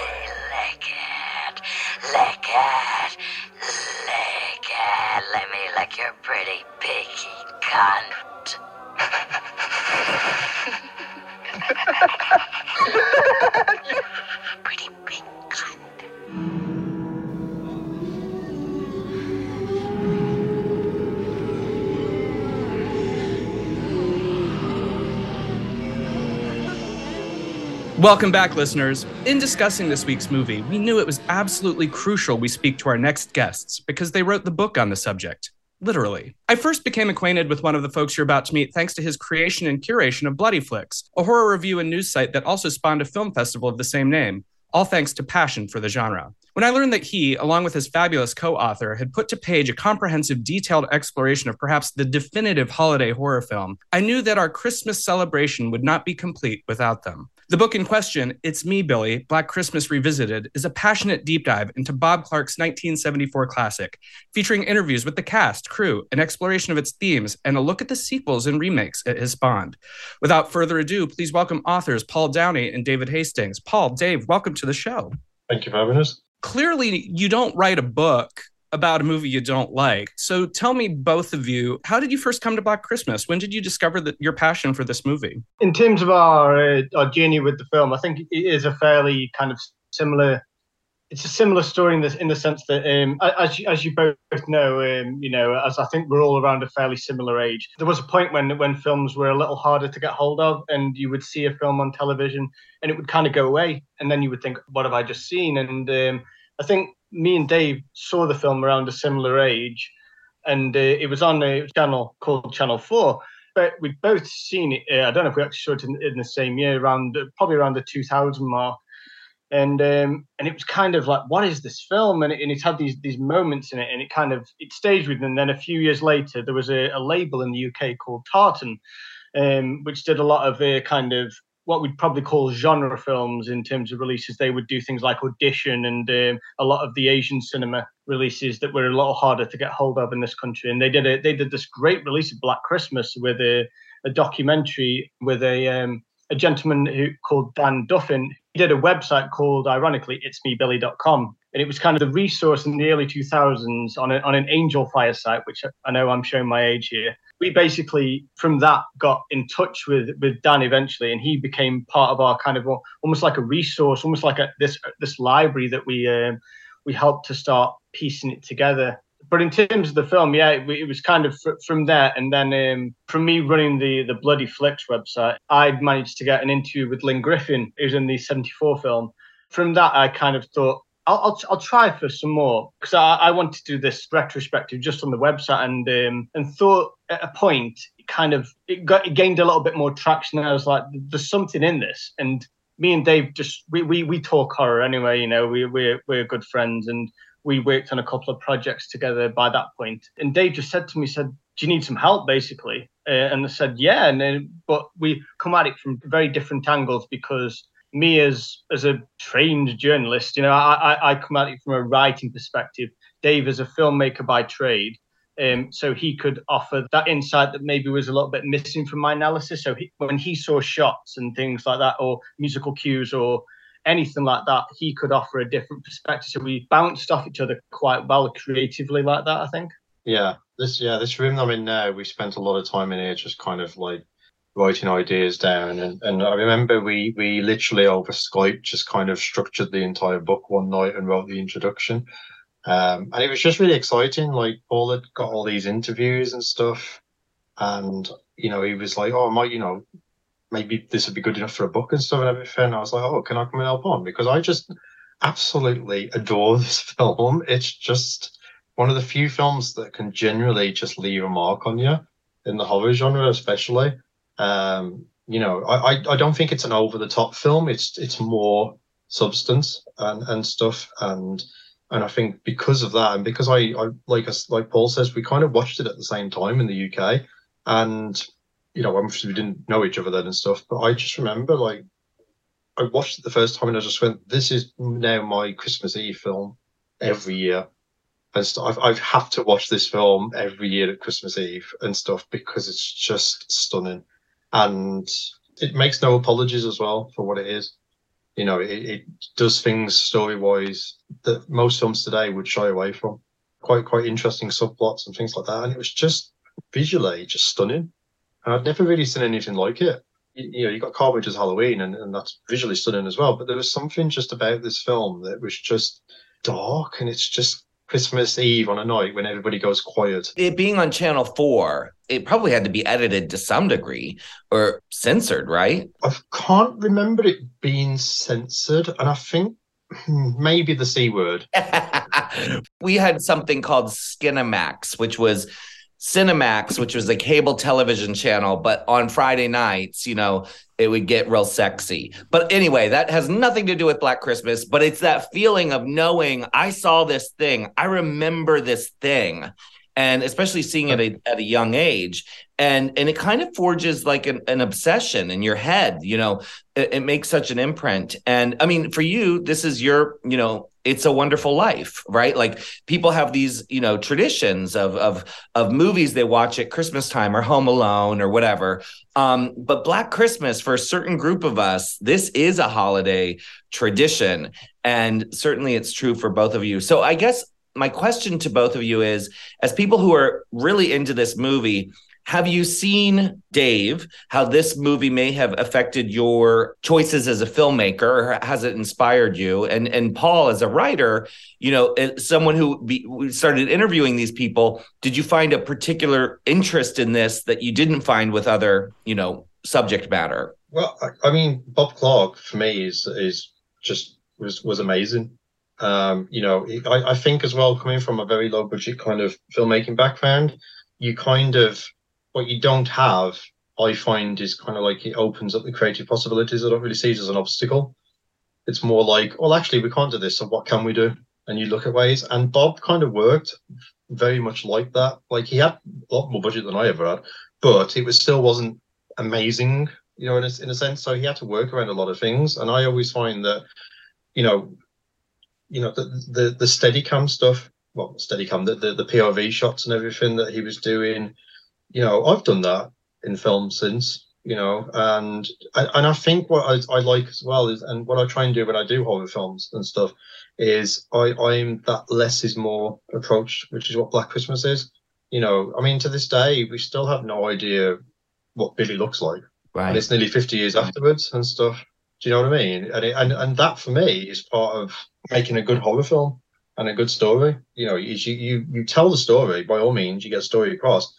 lick it. Lick it. Lick it. Let me lick your pretty piggy cunt. Pretty big Welcome back, listeners. In discussing this week's movie, we knew it was absolutely crucial we speak to our next guests because they wrote the book on the subject. Literally. I first became acquainted with one of the folks you're about to meet thanks to his creation and curation of Bloody Flicks, a horror review and news site that also spawned a film festival of the same name, all thanks to passion for the genre. When I learned that he, along with his fabulous co author, had put to page a comprehensive, detailed exploration of perhaps the definitive holiday horror film, I knew that our Christmas celebration would not be complete without them. The book in question, It's Me, Billy Black Christmas Revisited, is a passionate deep dive into Bob Clark's 1974 classic, featuring interviews with the cast, crew, an exploration of its themes, and a look at the sequels and remakes it has spawned. Without further ado, please welcome authors Paul Downey and David Hastings. Paul, Dave, welcome to the show. Thank you for having us. Clearly, you don't write a book about a movie you don't like. So tell me, both of you, how did you first come to Black Christmas? When did you discover your passion for this movie? In terms of our uh, our journey with the film, I think it is a fairly kind of similar. It's a similar story in the in the sense that, um, as you, as you both know, um, you know, as I think we're all around a fairly similar age. There was a point when when films were a little harder to get hold of, and you would see a film on television, and it would kind of go away, and then you would think, "What have I just seen?" And um, I think me and Dave saw the film around a similar age, and uh, it was on a channel called Channel Four. But we'd both seen it. Uh, I don't know if we actually saw it in, in the same year, around probably around the 2000 mark. And um, and it was kind of like, what is this film? And it, and it had these these moments in it, and it kind of it stayed with me. And then a few years later, there was a, a label in the UK called Tartan, um, which did a lot of uh, kind of what we'd probably call genre films in terms of releases. They would do things like Audition and um, a lot of the Asian cinema releases that were a lot harder to get hold of in this country. And they did a, they did this great release of Black Christmas with a, a documentary with a um, a gentleman who called Dan Duffin. He did a website called, ironically, itsmebilly.com. And it was kind of the resource in the early 2000s on, a, on an Angelfire site, which I know I'm showing my age here. We basically, from that, got in touch with, with Dan eventually, and he became part of our kind of almost like a resource, almost like a, this this library that we um, we helped to start piecing it together but in terms of the film, yeah, it, it was kind of fr- from there, and then um, from me running the the Bloody Flicks website, I'd managed to get an interview with Lynne Griffin, who's in the '74 film. From that, I kind of thought. I'll, I'll, I'll try for some more because I, I wanted to do this retrospective just on the website and um, and thought at a point it kind of it got it gained a little bit more traction and I was like there's something in this and me and Dave just we we, we talk horror anyway you know we we're we're good friends and we worked on a couple of projects together by that point. And Dave just said to me, said, do you need some help, basically? Uh, and I said, yeah. And then, but we come at it from very different angles because me as as a trained journalist, you know, I, I, I come at it from a writing perspective. Dave is a filmmaker by trade. Um, so he could offer that insight that maybe was a little bit missing from my analysis. So he, when he saw shots and things like that, or musical cues, or anything like that, he could offer a different perspective. So we bounced off each other quite well creatively like that, I think. Yeah, this yeah this room I'm in now, we spent a lot of time in here just kind of like writing ideas down, and, and I remember we we literally over Skype just kind of structured the entire book one night and wrote the introduction. Um, and it was just really exciting. Like Paul had got all these interviews and stuff, and you know he was like, "Oh, I might, you know, maybe this would be good enough for a book and stuff and everything. And I was like, oh, can I come and help on? Because I just absolutely adore this film. It's just one of the few films that can generally just leave a mark on you in the horror genre, especially. Um, you know, I, I, don't think it's an over the top film. It's it's more substance and, and stuff. And and I think because of that, and because I, I like us like Paul says, we kind of watched it at the same time in the UK. And you know, obviously we didn't know each other then and stuff, but I just remember like I watched it the first time and I just went, "This is now my Christmas Eve film every year." And I've I've have to watch this film every year at Christmas Eve and stuff because it's just stunning, and it makes no apologies as well for what it is. You know, it, it does things story wise that most films today would shy away from. Quite quite interesting subplots and things like that, and it was just visually just stunning and I'd never really seen anything like it. You, you know, you got Carpenter's Halloween, and, and that's visually stunning as well. But there was something just about this film that was just dark, and it's just Christmas Eve on a night when everybody goes quiet. It being on Channel 4, it probably had to be edited to some degree or censored, right? I can't remember it being censored, and I think maybe the C word. we had something called Skinamax, which was Cinemax, which was a cable television channel, but on Friday nights, you know, it would get real sexy. But anyway, that has nothing to do with Black Christmas, but it's that feeling of knowing I saw this thing, I remember this thing, and especially seeing it at, at a young age. And, and it kind of forges like an, an obsession in your head, you know, it, it makes such an imprint. And I mean, for you, this is your, you know, it's a wonderful life right? Like people have these you know traditions of of of movies they watch at christmas time or home alone or whatever. Um but black christmas for a certain group of us this is a holiday tradition. And certainly it's true for both of you. So i guess my question to both of you is as people who are really into this movie have you seen, Dave, how this movie may have affected your choices as a filmmaker, or has it inspired you? And and Paul, as a writer, you know, someone who be, started interviewing these people, did you find a particular interest in this that you didn't find with other, you know, subject matter? Well, I, I mean, Bob Clark for me is is just was was amazing. Um, you know, I, I think as well, coming from a very low budget kind of filmmaking background, you kind of what you don't have, I find, is kind of like it opens up the creative possibilities. I don't really see it as an obstacle. It's more like, well, actually, we can't do this. So what can we do? And you look at ways. And Bob kind of worked very much like that. Like he had a lot more budget than I ever had, but it was still wasn't amazing, you know, in a, in a sense. So he had to work around a lot of things. And I always find that, you know, you know, the the, the Steadicam stuff, well, Steadicam, the, the the POV shots and everything that he was doing you know, I've done that in film since, you know, and and I think what I, I like as well is, and what I try and do when I do horror films and stuff, is I I'm that less is more approach, which is what Black Christmas is. You know, I mean, to this day, we still have no idea what Billy looks like, Right. and it's nearly fifty years afterwards and stuff. Do you know what I mean? And it, and and that for me is part of making a good horror film and a good story. You know, you you you tell the story by all means, you get a story across,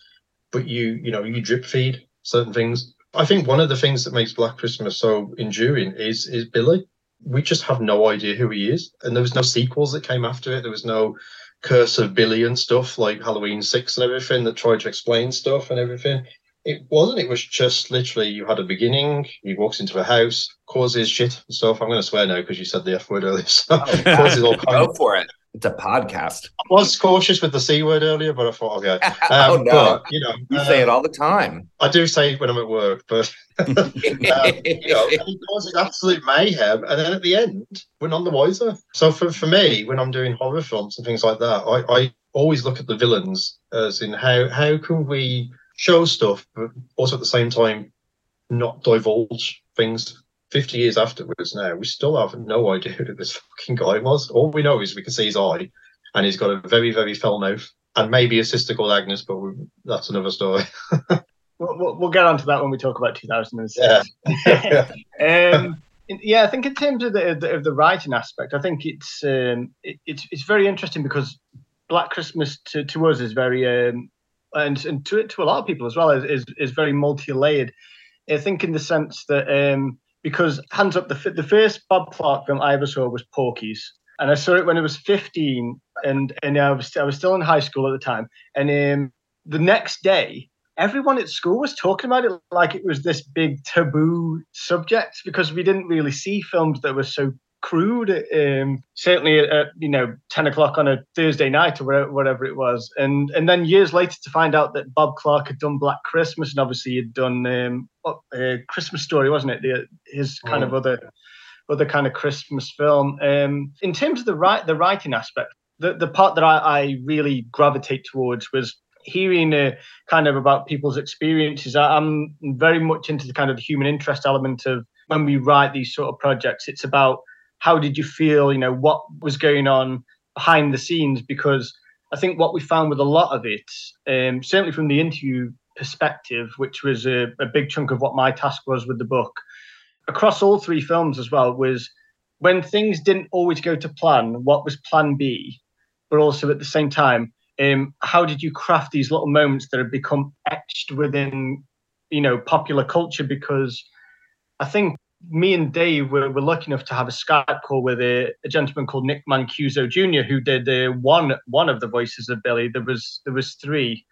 but you you know you drip feed certain things. I think one of the things that makes Black Christmas so enduring is is Billy. We just have no idea who he is, and there was no sequels that came after it. There was no Curse of Billy and stuff like Halloween Six and everything that tried to explain stuff and everything. It wasn't. It was just literally you had a beginning. He walks into a house, causes shit and stuff. I'm going to swear now because you said the F word earlier. So causes all kinds Go for it. It's a podcast. I was cautious with the C word earlier, but I thought, okay. oh Um, no, But, you know, you uh, say it all the time. I do say it when I'm at work, but um, you know, he causes absolute mayhem, and then at the end, we're none the wiser. So for, for me, when I'm doing horror films and things like that, I, I always look at the villains as in how how can we show stuff, but also at the same time not divulge things. Fifty years afterwards, now we still have no idea who this fucking guy was. All we know is we can see his eye, and he's got a very very fell mouth, and maybe a sister called Agnes, but we, that's another story. We'll, we'll, we'll get onto that when we talk about 2006. Yeah. um, yeah, I think in terms of the of the, of the writing aspect, I think it's um, it, it's it's very interesting because Black Christmas to, to us is very um, and and to to a lot of people as well is is, is very multi layered. I think in the sense that um, because hands up the the first Bob Clark film I ever saw was Porky's, and I saw it when I was 15, and and I was I was still in high school at the time, and um, the next day everyone at school was talking about it like it was this big taboo subject because we didn't really see films that were so crude. Um, certainly at you know 10 o'clock on a Thursday night or whatever, it was, and and then years later to find out that Bob Clark had done Black Christmas and obviously he'd done um, uh, Christmas Story, wasn't it? The, his kind of other other kind of Christmas film. Um, in terms of the right the writing aspect, the the part that I, I really gravitate towards was hearing uh, kind of about people's experiences. I, I'm very much into the kind of human interest element of when we write these sort of projects. It's about how did you feel, you know, what was going on behind the scenes? Because I think what we found with a lot of it, um, certainly from the interview perspective, which was a, a big chunk of what my task was with the book, across all three films as well, was when things didn't always go to plan, what was plan B? but also at the same time, um, how did you craft these little moments that have become etched within, you know, popular culture? Because I think me and Dave were, were lucky enough to have a Skype call with a, a gentleman called Nick Mancuso Jr., who did uh, one one of the voices of Billy. There was there was three.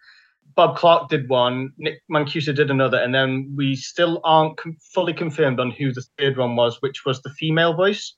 Bob Clark did one, Nick Mancuso did another, and then we still aren't com- fully confirmed on who the third one was, which was the female voice,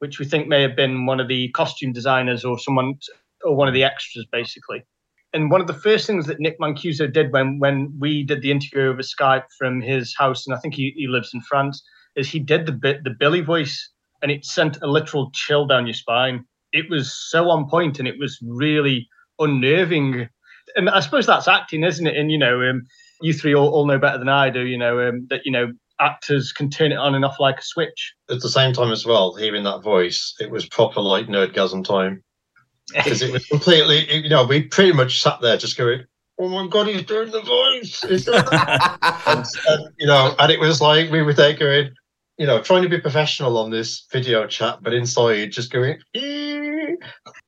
which we think may have been one of the costume designers or someone or one of the extras, basically. And one of the first things that Nick Mancuso did when when we did the interview over Skype from his house, and I think he, he lives in France, is he did the bit the Billy voice, and it sent a literal chill down your spine. It was so on point, and it was really unnerving. And I suppose that's acting, isn't it? And you know, um, you three all, all know better than I do. You know um, that you know actors can turn it on and off like a switch. At the same time as well, hearing that voice, it was proper like nerdgasm time because it was completely. You know, we pretty much sat there just going. Oh my god, he's doing the voice! He's doing and, and, you know, and it was like we were there going, you know, trying to be professional on this video chat, but inside just going.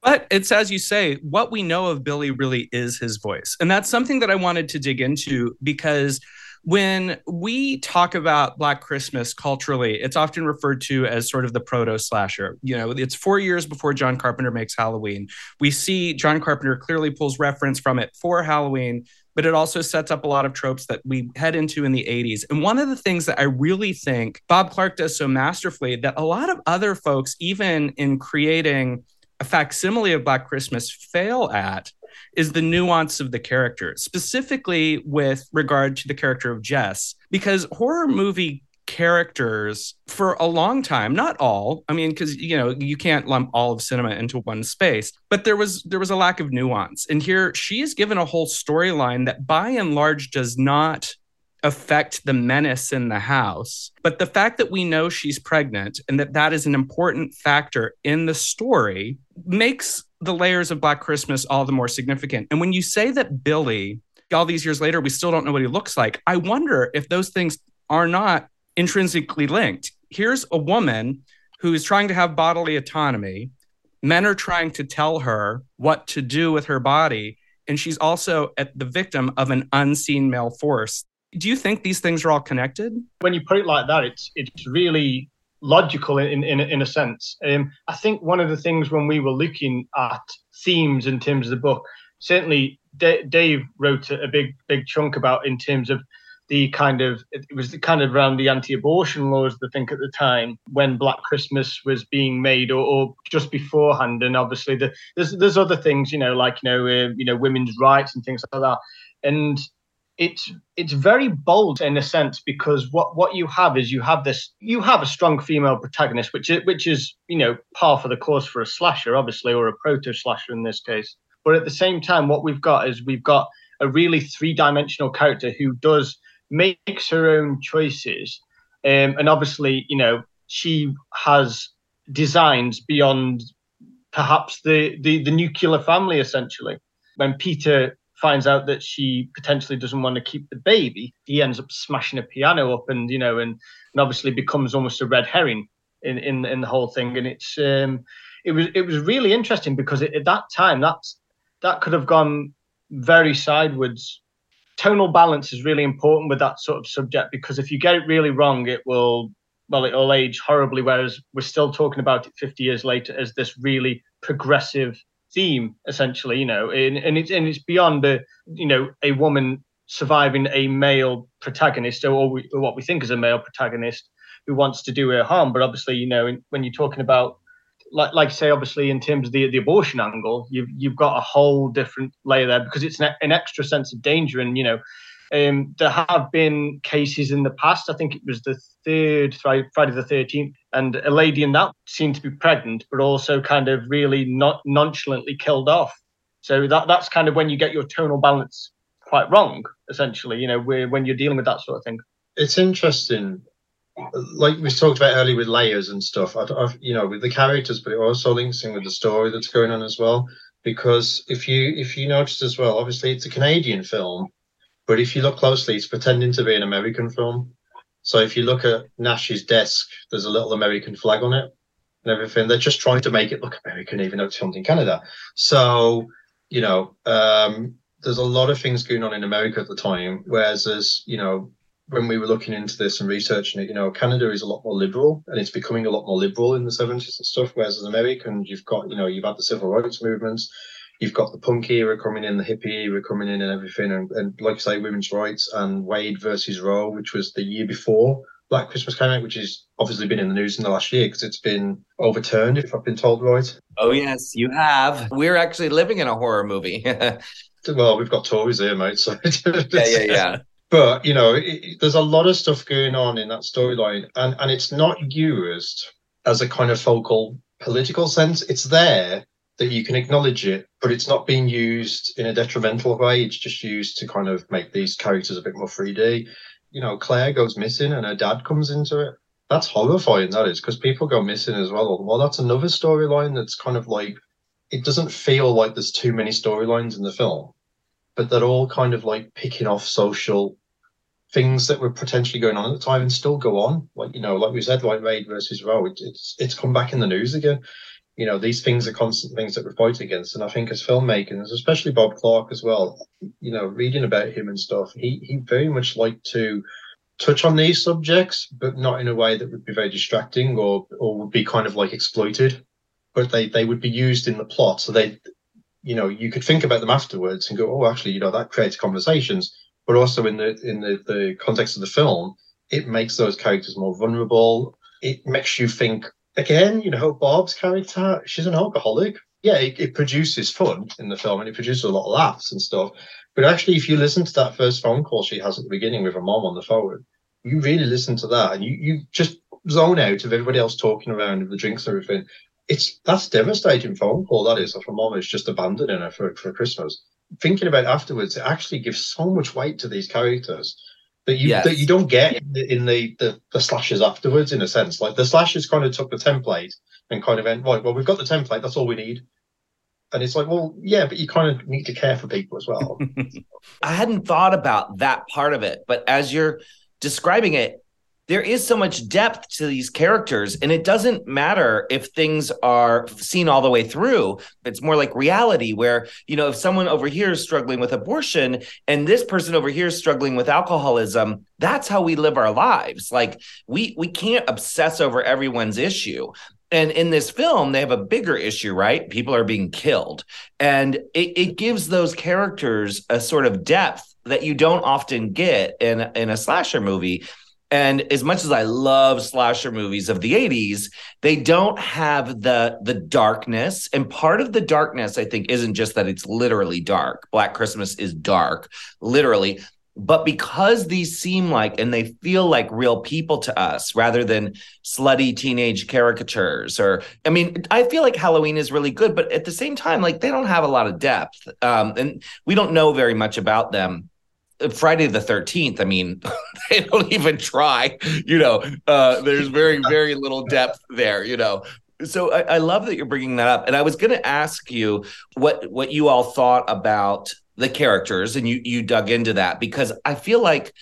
But it's as you say, what we know of Billy really is his voice. And that's something that I wanted to dig into because when we talk about Black Christmas culturally, it's often referred to as sort of the proto slasher. You know, it's four years before John Carpenter makes Halloween. We see John Carpenter clearly pulls reference from it for Halloween, but it also sets up a lot of tropes that we head into in the 80s. And one of the things that I really think Bob Clark does so masterfully that a lot of other folks, even in creating a facsimile of Black Christmas, fail at is the nuance of the character, specifically with regard to the character of Jess, because horror movie characters for a long time not all i mean because you know you can't lump all of cinema into one space but there was there was a lack of nuance. And here she is given a whole storyline that by and large does not affect the menace in the house. But the fact that we know she's pregnant and that that is an important factor in the story makes the layers of black christmas all the more significant. And when you say that billy all these years later we still don't know what he looks like i wonder if those things are not intrinsically linked. Here's a woman who is trying to have bodily autonomy. Men are trying to tell her what to do with her body and she's also at the victim of an unseen male force. Do you think these things are all connected? When you put it like that, it's it's really logical in in, in a sense. Um, I think one of the things when we were looking at themes in terms of the book, certainly D- Dave wrote a, big big chunk about in terms of the kind of it was the kind of around the anti-abortion laws I think at the time when Black Christmas was being made or, or just beforehand. And obviously the, there's there's other things you know like you know uh, you know women's rights and things like that. And it's it's very bold in a sense because what what you have is you have this you have a strong female protagonist which is which is you know par for the course for a slasher obviously or a proto slasher in this case. But at the same time what we've got is we've got a really three-dimensional character who does makes her own choices um, and obviously you know she has designs beyond perhaps the, the the nuclear family essentially when peter finds out that she potentially doesn't want to keep the baby, he ends up smashing a piano up, and you know, and, and obviously becomes almost a red herring in in, in the whole thing. And it's um, it was it was really interesting because it, at that time that's that could have gone very sideways. Tonal balance is really important with that sort of subject because if you get it really wrong, it will well, it will age horribly. Whereas we're still talking about it 50 years later as this really progressive theme essentially you know and, and it's and it's beyond the you know a woman surviving a male protagonist or, we, or what we think is a male protagonist who wants to do her harm but obviously you know when you're talking about like like say obviously in terms of the the abortion angle you've you've got a whole different layer there because it's an, an extra sense of danger and you know um, there have been cases in the past. I think it was the third Friday, the 13th, and a lady in that seemed to be pregnant, but also kind of really not nonchalantly killed off. So that that's kind of when you get your tonal balance quite wrong, essentially. You know, where, when you're dealing with that sort of thing. It's interesting, like we talked about earlier with layers and stuff. I, I, you know, with the characters, but it also links in with the story that's going on as well. Because if you if you notice as well, obviously it's a Canadian film, but if you look closely, it's pretending to be an American film. So if you look at Nash's desk, there's a little American flag on it. and everything. They're just trying to make it look American, even though it's filmed in Canada. So, you know, um, there's a lot of things going on in America at the time, whereas there's, you know, when we were looking into this and researching it, you know, Canada is a lot more liberal and it's becoming a lot more liberal in the 70s and stuff. Whereas in America, you've got, you know, you've had the civil rights movements, you've got the punk era coming in, the hippie era coming in and everything. And, and like I say, women's rights and Wade versus Roe, which was the year before Black Christmas came out, which has obviously been in the news in the last year because it's been overturned, if I've been told right. Oh, yes, you have. We're actually living in a horror movie. Well, we've got Tories here, mate. So yeah, yeah. But you know, it, there's a lot of stuff going on in that storyline, and and it's not used as a kind of focal political sense. It's there that you can acknowledge it, but it's not being used in a detrimental way. It's just used to kind of make these characters a bit more 3D. You know, Claire goes missing and her dad comes into it. That's horrifying, that is, because people go missing as well. Well, that's another storyline that's kind of like, it doesn't feel like there's too many storylines in the film, but they're all kind of like picking off social things that were potentially going on at the time and still go on. Like, you know, like we said, like Wade versus Roe, it, it's, it's come back in the news again. You know these things are constant things that we're fighting against. And i think as filmmakers especially bob clark as well you know reading about him and stuff he he very much liked to touch on these subjects but not in a way that would be very distracting or or would be kind of like exploited. But they they would be used in the plot. So they you know you could think about them afterwards and go oh actually you know that creates conversations but also in the in the, the context of the film it makes those characters more vulnerable it makes you think again, you know, Barb's character, she's an alcoholic. Yeah, it, it, produces fun in the film and it produces a lot of laughs and stuff. But actually, if you listen to that first phone call she has at the beginning with her mom on the phone, you really listen to that and you, you just zone out of everybody else talking around of the drinks and everything. It's that's devastating phone call that is. If her mom is just abandoning her for, for Christmas. Thinking about afterwards, it actually gives so much weight to these characters that you Yes. that you don't get in the, in the, the the slashes afterwards. In a sense, like the slashes kind of took the template and kind of went right. Well, we've got the template. That's all we need. And it's like, well, yeah, but you kind of need to care for people as well. I hadn't thought about that part of it, but as you're describing it, there is so much depth to these characters, and it doesn't matter if things are seen all the way through. It's more like reality, where, you know, if someone over here is struggling with abortion and this person over here is struggling with alcoholism, that's how we live our lives. Like we we can't obsess over everyone's issue. And in this film, they have a bigger issue, right? People are being killed. And it, it gives those characters a sort of depth that you don't often get in, in a slasher movie. And as much as I love slasher movies of the 80s, they don't have the the darkness. And part of the darkness, I think, isn't just that it's literally dark. Black Christmas is dark, literally. But because these seem like and they feel like real people to us rather than slutty teenage caricatures or I mean, I feel like Halloween is really good, but at the same time, like they don't have a lot of depth. Um, and we don't know very much about them. Friday the 13th, I mean, they don't even try, you know, uh, there's very, very little depth there, you know. So I, I love that you're bringing that up. And I was going to ask you what what you all thought about the characters and you you dug into that because I feel like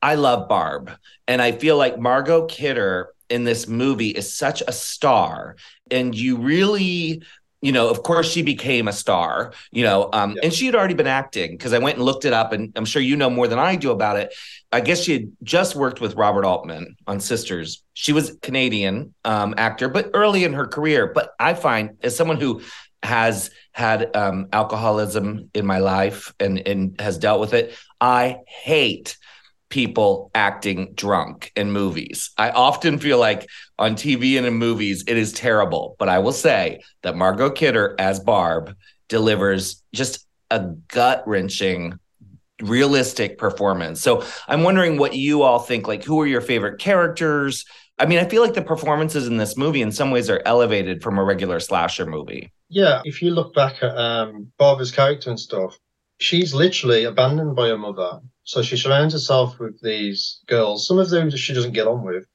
I love Barb and I feel like Margot Kidder in this movie is such a star and you really you know of course she became a star you know um, and she had already been acting because i went and looked it up and i'm sure you know more than i do about it. I guess she had just worked with robert altman on sisters. She was a canadian um, actor but early in her career. But i find as someone who has had um, alcoholism in my life and and has dealt with it i hate people acting drunk in movies. I often feel like on TV and in movies, it is terrible. But I will say that Margot Kidder as Barb delivers just a gut wrenching, realistic performance. So I'm wondering what you all think. Like, who are your favorite characters? I mean, I feel like the performances in this movie, in some ways, are elevated from a regular slasher movie. yeah, if you look back at um, Barbara's character and stuff, she's literally abandoned by her mother. So she surrounds herself with these girls, some of them she doesn't get on with,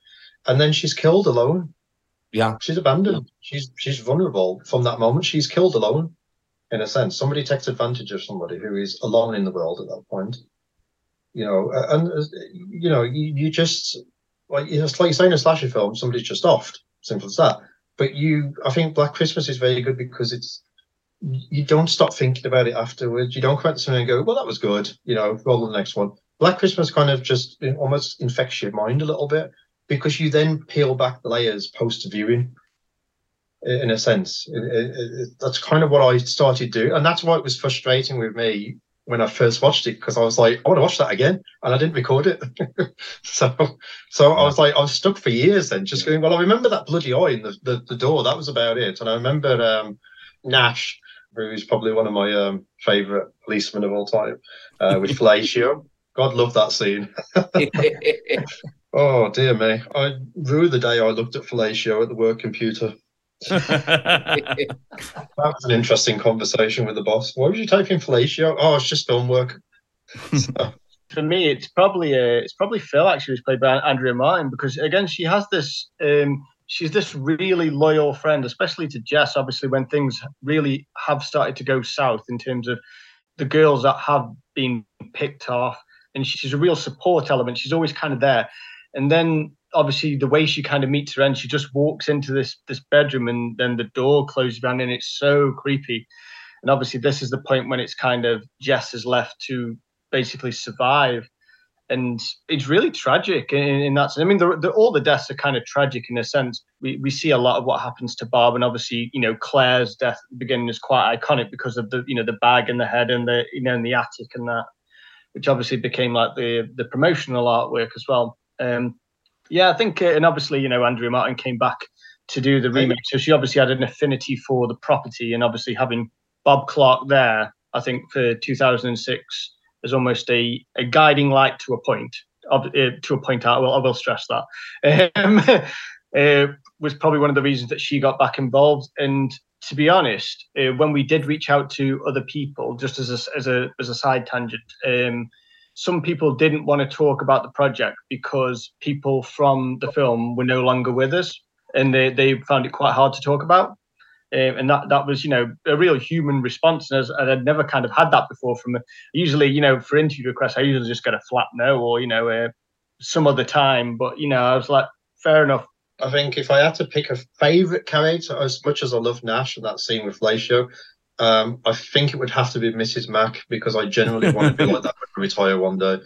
and then she's killed alone. Yeah. She's abandoned. She's she's vulnerable from that moment. She's killed alone, in a sense. Somebody takes advantage of somebody who is alone in the world at that point. You know, and uh, you know, you, you just like it's like you say in a slasher film, somebody's just offed. Simple as that. but you, I think Black Christmas is very good because it's you don't stop thinking about it afterwards. You don't come out to something and go, "Well, that was good," you know, roll the next one. Black Christmas kind of just almost infects your mind a little bit because you then peel back the layers post viewing. In a sense, it, it, it, that's kind of what I started doing, and that's why it was frustrating with me when I first watched it because I was like, I want to watch that again, and I didn't record it. so, so I was like, I was stuck for years then, just going, well, I remember that bloody eye in the, the, the door. That was about it, and I remember um, Nash, who's probably one of my um, favorite policemen of all time, uh, with fellatio. God love that scene. oh dear me, I ruined the day I looked at fellatio at the work computer. that was an interesting conversation with the boss. Why was you taking fellatio? Oh, it's just film work. so. For me, it's probably uh, it's probably Phil actually who's played by Andrea Martin because again she has this um, she's this really loyal friend, especially to Jess. Obviously, when things really have started to go south in terms of the girls that have been picked off, and she's a real support element. She's always kind of there, and then obviously the way she kind of meets her end, she just walks into this this bedroom and then the door closes behind and it's so creepy. And obviously this is the point when it's kind of Jess is left to basically survive. And it's really tragic in, in that sense. I mean, the, the, all the deaths are kind of tragic in a sense. We, we see a lot of what happens to Barb, and obviously, you know, Claire's death at the beginning is quite iconic because of the, you know, the bag in the head and the, you know, in the attic and that, which obviously became like the the promotional artwork as well. Um, yeah, I think, uh, and obviously, you know, Andrea Martin came back to do the remake, so she obviously had an affinity for the property, and obviously having Bob Clark there, I think for 2006 as almost a, a guiding light to a point. Uh, to a point, I will, I will stress that. Um, uh, was probably one of the reasons that she got back involved. And to be honest, uh, when we did reach out to other people, just as a, as a as a side tangent, um, some people didn't want to talk about the project because people from the film were no longer with us and they, they found it quite hard to talk about. Um, and that, that was, you know, a real human response. And, as, and I'd never kind of had that before from usually, you know, for interview requests, I usually just get a flat no or, you know, uh, some other time. But, you know, I was like, fair enough. I think if I had to pick a favourite character, as much as I love Nash and that scene with Fellatio, um, I think it would have to be Mrs. Mack because I generally want to be like that when I retire one day.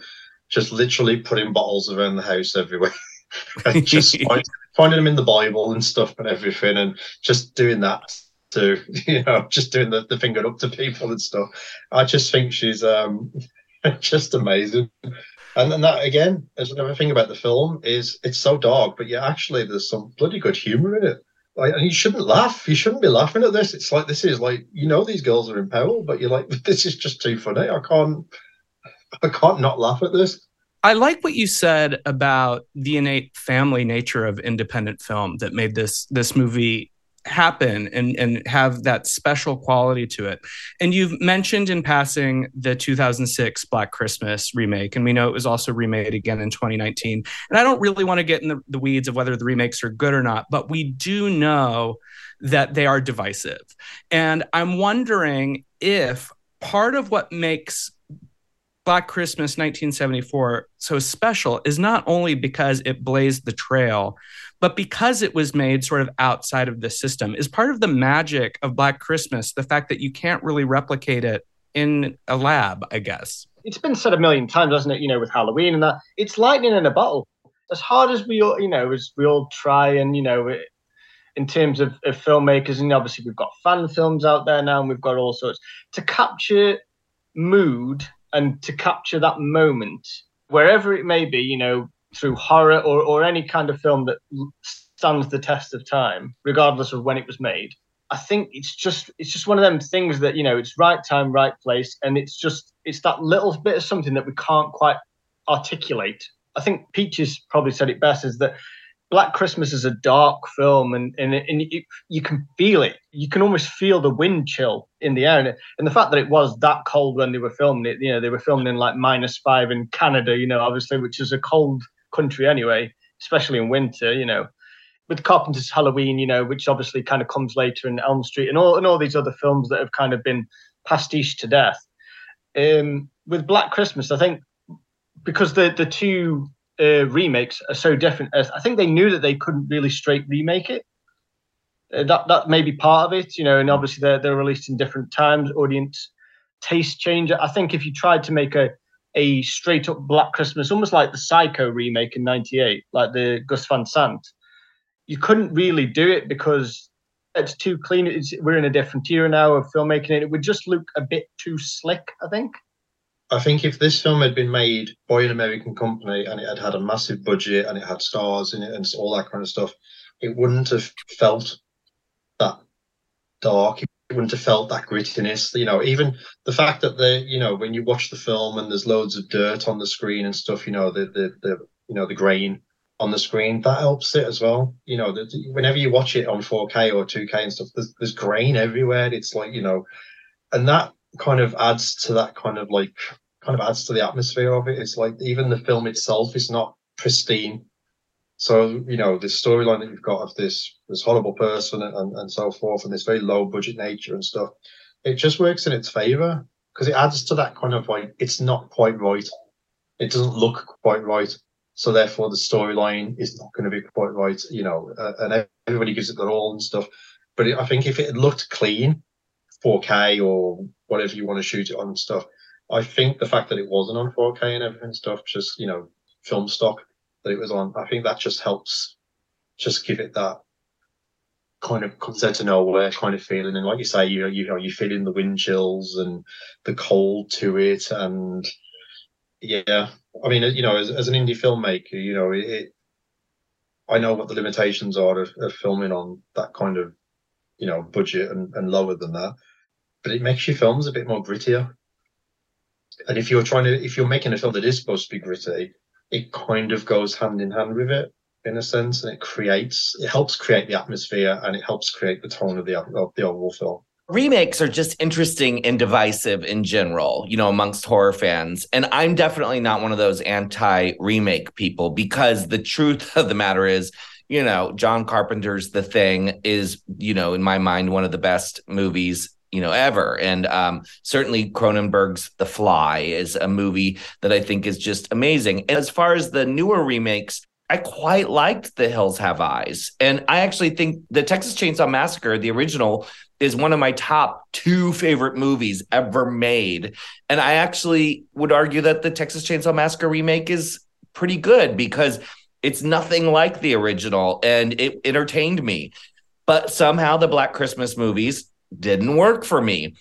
Just literally putting bottles around the house everywhere. and just find, finding them in the Bible and stuff and everything and just doing that to you know, just doing the, the finger up to people and stuff. I just think she's um just amazing. And then that again, there's another thing about the film is it's so dark, but yeah, actually there's some bloody good humor in it. Like, and you shouldn't laugh. You shouldn't be laughing at this. It's like this is like you know these girls are in peril, but you're like this is just too funny. I can't, I can't not laugh at this. I like what you said about the innate family nature of independent film that made this this movie happen and and have that special quality to it. And you've mentioned in passing the 2006 Black Christmas remake, and we know it was also remade again in 2019. And I don't really want to get in the, the weeds of whether the remakes are good or not, but we do know that they are divisive. And I'm wondering if part of what makes Black Christmas 1974 so special is not only because it blazed the trail, but because it was made sort of outside of the system. Is part of the magic of black christmas the fact that you can't really replicate it in a lab i guess? It's been said a million times hasn't it you know with halloween and that. It's lightning in a bottle. As hard as we all you know as we all try and you know in terms of, of filmmakers and obviously we've got fan films out there now and we've got all sorts to capture mood and to capture that moment wherever it may be you know through horror or, or any kind of film that stands the test of time, regardless of when it was made. I think it's just it's just one of them things that you know it's right time, right place, and it's just it's that little bit of something that we can't quite articulate. I think Peaches probably said it best: is that Black Christmas is a dark film, and and, and it, you can feel it. You can almost feel the wind chill in the air, and, and the fact that it was that cold when they were filming it. You know, they were filming in like minus five in Canada. You know, obviously, which is a cold country anyway, especially in winter, you know. With Carpenter's Halloween, you know, which obviously kind of comes later in Elm Street and all and all these other films that have kind of been pastiche to death. Um, with Black Christmas, I think because the the two uh, remakes are so different, I think they knew that they couldn't really straight remake it. Uh, that that may be part of it, you know, and obviously they're they're released in different times. Audience taste change. I think if you tried to make a a straight up Black Christmas, almost like the Psycho remake in '98, like the Gus Van Sant, you couldn't really do it because it's too clean. It's, we're in a different era now of filmmaking, and it would just look a bit too slick. I think. I think if this film had been made by an American company and it had had a massive budget and it had stars in it and all that kind of stuff, it wouldn't have felt that dark. It wouldn't have felt that grittiness. You know, even the fact that the you know when you watch the film and there's loads of dirt on the screen and stuff, you know the the, the you know the grain on the screen that helps it as well. You know, the, whenever you watch it on 4K or 2K and stuff, there's, there's grain everywhere. It's like you know, and that kind of adds to that kind of like kind of adds to the atmosphere of it. It's like even the film itself is not pristine. So you know this storyline that you've got of this this horrible person and, and, so forth, and this very low budget nature and stuff, it just works in its favor because it adds to that kind of like it's not quite right. It doesn't look quite right, so therefore the storyline is not going to be quite right. You know, uh, and everybody gives it their all and stuff. But it, I think if it looked clean, 4K or whatever you want to shoot it on and stuff, I think the fact that it wasn't on 4K and everything stuff, just you know, film stock that it was on, I think that just helps, just give it that kind of comes out of nowhere kind of feeling. And like you say, you you know, you feel in the wind chills and the cold to it, and yeah, I mean, you know, as, as an indie filmmaker, you know, it, it I know what the limitations are of, of filming on that kind of, you know, budget and, and lower than that. But it makes your films a bit more grittier and if you're trying to if you're making a film that is supposed to be gritty it kind of goes hand in hand with it in a sense and it creates it helps create the atmosphere and it helps create the tone of the of the overall film remakes are just interesting and divisive in general, you know, amongst horror fans. And I'm definitely not one of those anti remake people because the truth of the matter is, you know, John Carpenter's The Thing is, you know, in my mind, one of the best movies you know ever. And um, certainly cronenberg's the fly is a movie that i think is just amazing. And as far as the newer remakes i quite liked the hills have eyes. And i actually think the texas chainsaw massacre the original is one of my top two favorite movies ever made. And i actually would argue that the texas chainsaw massacre remake is pretty good because it's nothing like the original and it entertained me. But somehow the black christmas movies didn't work for me.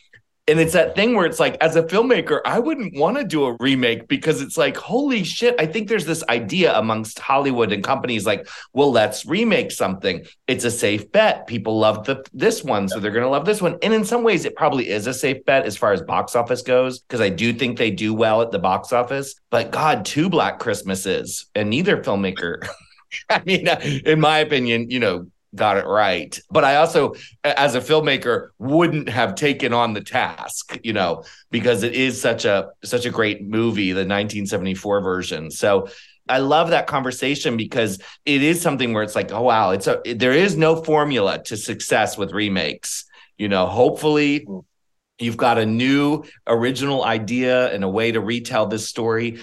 And it's that thing where it's like, as a filmmaker, I wouldn't want to do a remake because it's like, holy shit. I think there's this idea amongst Hollywood and companies like, well, let's remake something. It's a safe bet. People love the this one, so they're going to love this one. And in some ways, it probably is a safe bet as far as box office goes, because I do think they do well at the box office. But God, two Black Christmases, and neither filmmaker. I mean, in my opinion, you know, got it right. But I also, as a filmmaker, wouldn't have taken on the task, you know, because it is such a such a great movie, the 1974 version. So I love that conversation because it is something where it's like, oh wow, it's a there is no formula to success with remakes. You know, hopefully mm-hmm. you've got a new original idea and a way to retell this story.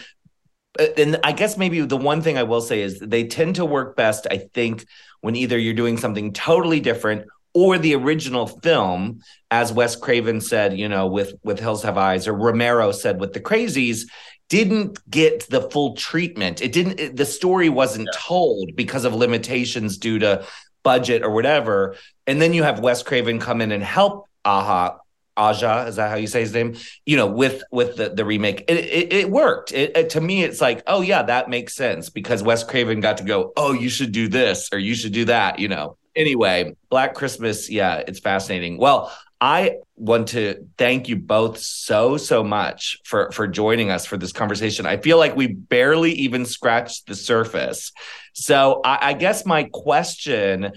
Uh, and I guess maybe the one thing I will say is they tend to work best, I think, when either you're doing something totally different or the original film, as Wes Craven said, you know, with with Hills Have Eyes, or Romero said with The Crazies, didn't get the full treatment. It didn't. It, the story wasn't yeah. told because of limitations due to budget or whatever. And then you have Wes Craven come in and help Aha Aja, is that how you say his name? You know, with with the the remake, it it, it worked. It, it, to me, it's like, oh yeah, that makes sense because Wes Craven got to go, oh, you should do this or you should do that. You know. Anyway, Black Christmas, yeah, it's fascinating. Well, I want to thank you both so so much for for joining us for this conversation. I feel like we barely even scratched the surface. So I, I guess my question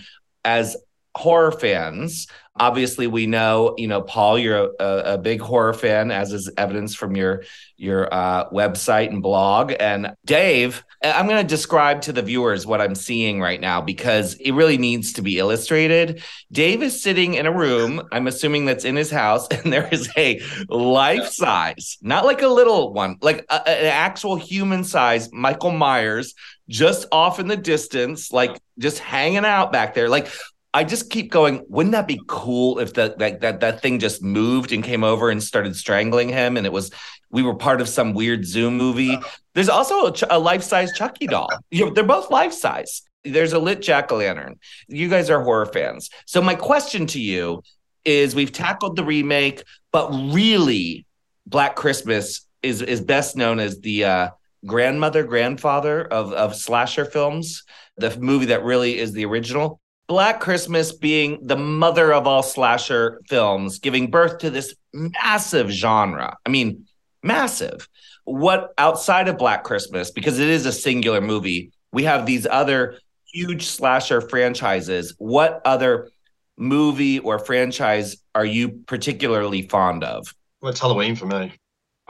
as horror fans obviously we know you know paul you're a, a big horror fan as is evidence from your your uh, website and blog. And dave i'm going to describe to the viewers what i'm seeing right now because it really needs to be illustrated. Dave is sitting in a room i'm assuming that's in his house and there is a life size not like a little one like a, an actual human size michael myers just off in the distance like just hanging out back there. Like I just keep going. Wouldn't that be cool if that that that that thing just moved and came over and started strangling him, and it was we were part of some weird Zoom movie. There's also a, a life size Chucky doll. You know, they're both life size. There's a lit jack o' lantern. You guys are horror fans, so my question to you is: We've tackled the remake, but really, Black Christmas is is best known as the uh, grandmother grandfather of of slasher films. The movie that really is the original. Black Christmas being the mother of all slasher films, giving birth to this massive genre. I mean, massive. What outside of Black Christmas, because it is a singular movie, we have these other huge slasher franchises. What other movie or franchise are you particularly fond of? Well, it's Halloween for me.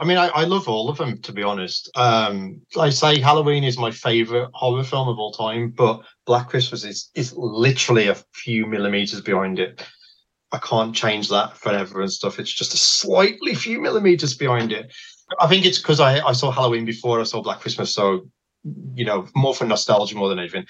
I mean, I, I love all of them, to be honest. Um, I say Halloween is my favorite horror film of all time, but Black Christmas is, is literally a few millimeters behind it. I can't change that forever and stuff. It's just a slightly few millimeters behind it. I think it's because I, I saw Halloween before I saw Black Christmas, so you know, more for nostalgia more than anything.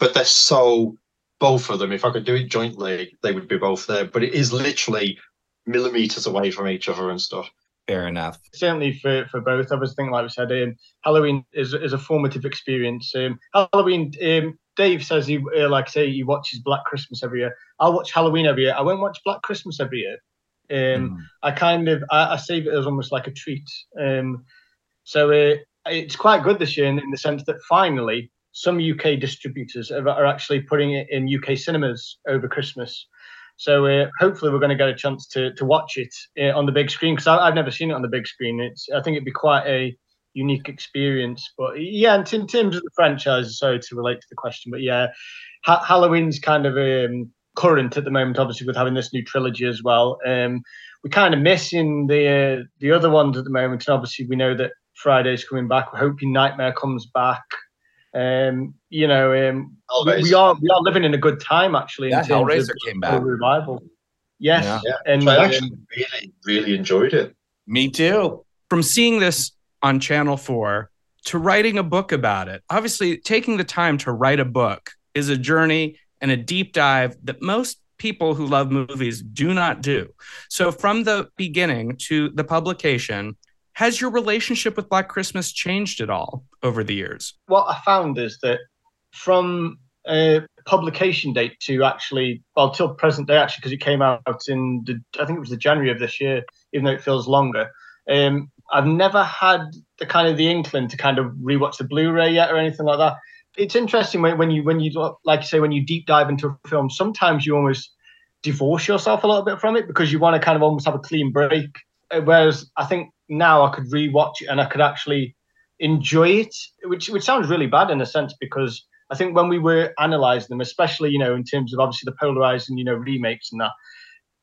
But they're so both of them. If I could do it jointly, they would be both there. But it is literally millimeters away from each other and stuff. Fair enough. certainly for, for both of us. I think, like we said, um, Halloween is is a formative experience. Um, Halloween, um, Dave says he, uh, like I say, he watches Black Christmas every year. I'll watch Halloween every year. I won't watch Black Christmas every year. Um, Mm. I kind of I, I save it as almost like a treat. Um, so uh, it's quite good this year in, in the sense that finally some UK distributors are, are actually putting it in UK cinemas over Christmas. So uh, hopefully we're going to get a chance to to watch it uh, on the big screen because I've never seen it on the big screen. It's I think it'd be quite a unique experience. But yeah, in, in terms of the franchise, sorry to relate to the question, but yeah, ha- Halloween's kind of um, current at the moment, obviously with having this new trilogy as well. Um, we're kind of missing the uh, the other ones at the moment, and obviously we know that Friday's coming back. We're hoping Nightmare comes back. Um, you know, um, we, we are we are living in a good time actually. Yeah, in terms Hellraiser of came back. revival. Yes, Yeah. Yeah. and So I um, actually really, really enjoyed it. Me too. from seeing this on Channel 4 to writing a book about it. Obviously, taking the time to write a book is a journey and a deep dive that most people who love movies do not do. So, from the beginning to the publication, has your relationship with Black Christmas changed at all over the years? what I found is that from uh, publication date to actually, well, till present day, actually, because it came out in the, I think it was the January of this year, even though it feels longer. Um, I've never had the kind of the inkling to kind of rewatch the Blu-ray yet or anything like that. It's interesting when, when you when you like you say when you deep dive into a film, sometimes you almost divorce yourself a little bit from it because you want to kind of almost have a clean break. Uh, Whereas I think now I could rewatch it and I could actually enjoy it, which which sounds really bad in a sense because I think when we were analysing them, especially you know in terms of obviously the polarizing you know remakes and that,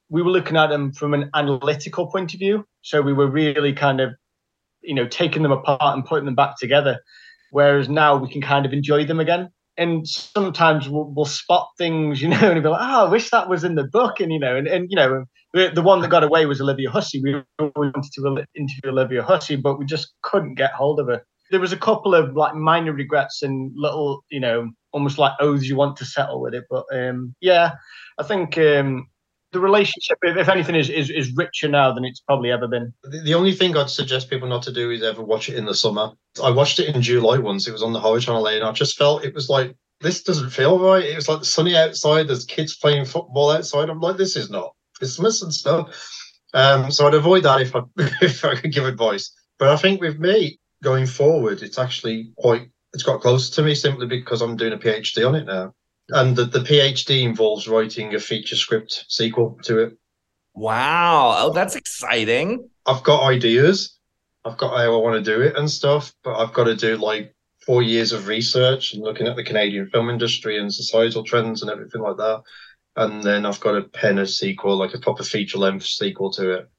we were looking at them from an analytical point of view. So we were really kind of you know taking them apart and putting them back together. Whereas now we can kind of enjoy them again. And sometimes we'll, we'll spot things, you know, and be like, "Oh, I wish that was in the book." And you know, and, and you know, the, the one that got away was Olivia Hussey. We wanted to interview Olivia Hussey, but we just couldn't get hold of her. There was a couple of like minor regrets and little, you know, almost like oaths you want to settle with it. But um, yeah, I think um, the relationship, if, anything, is, is is richer now than it's probably ever been. The only thing I'd suggest people not to do is ever watch it in the summer. I watched it in July once. It was on the Horror Channel, and I just felt it was like this doesn't feel right. It was like sunny outside. There's kids playing football outside. I'm like, this is not Christmas and stuff. Um, so I'd avoid that if I if I could give advice. But I think with me going forward, it's actually quite it's got closer to me simply because I'm doing a PhD on it now, and the, the PhD involves writing a feature script sequel to it. Wow. Oh, that's exciting. I've got ideas. I've got how I want to do it and stuff, but I've got to do like four years of research and looking at the Canadian film industry and societal trends and everything like that. And then I've got to pen a sequel, like a proper feature length sequel to it.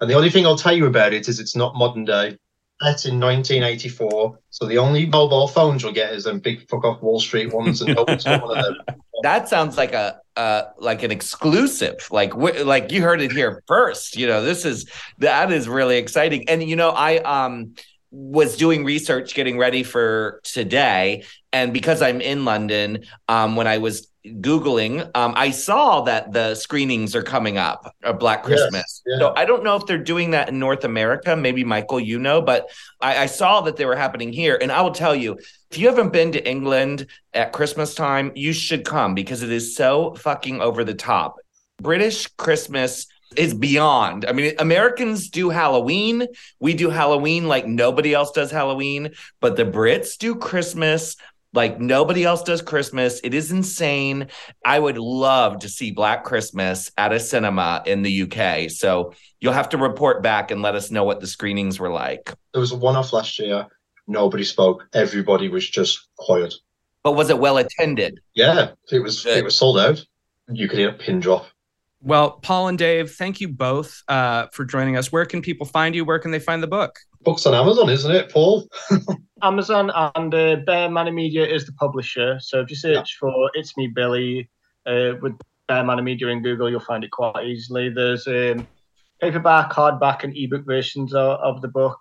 And the only thing I'll tell you about it is it's not modern day. That's in 1984. So the only mobile phones you'll get is them big fuck off Wall Street ones, and no one's one of them. That sounds like a uh like an exclusive. Like wi- like you heard it here first. You know, this is that is really exciting. And you know, I um was doing research getting ready for today. And because i'm in london um, when i was googling um, i saw that the screenings are coming up of black Yes, christmas. yeah. so i don't know if they're doing that in north america. Maybe michael you know but I, I saw that they were happening here. And i will tell you if you haven't been to england at christmas time you should come because it is so fucking over the top. British christmas is beyond. I mean, Americans do Halloween. We do Halloween like nobody else does Halloween, but the Brits do Christmas like nobody else does Christmas. It is insane. I would love to see Black Christmas at a cinema in the UK. So you'll have to report back and let us know what the screenings were like. There was a one-off last year. Nobody spoke. Everybody was just quiet. But was it well attended? Yeah, it was. Good. It was sold out. You could hear a pin drop. Well, Paul and Dave, thank you both uh, for joining us. Where can people find you? Where can they find the book? Books on Amazon, isn't it, Paul? Amazon and uh, Bear Manor Media is the publisher. So if you search for "It's Me Billy" uh, with Bear Manor Media in Google, you'll find it quite easily. There's um, paperback, hardback, and ebook versions of, of the book.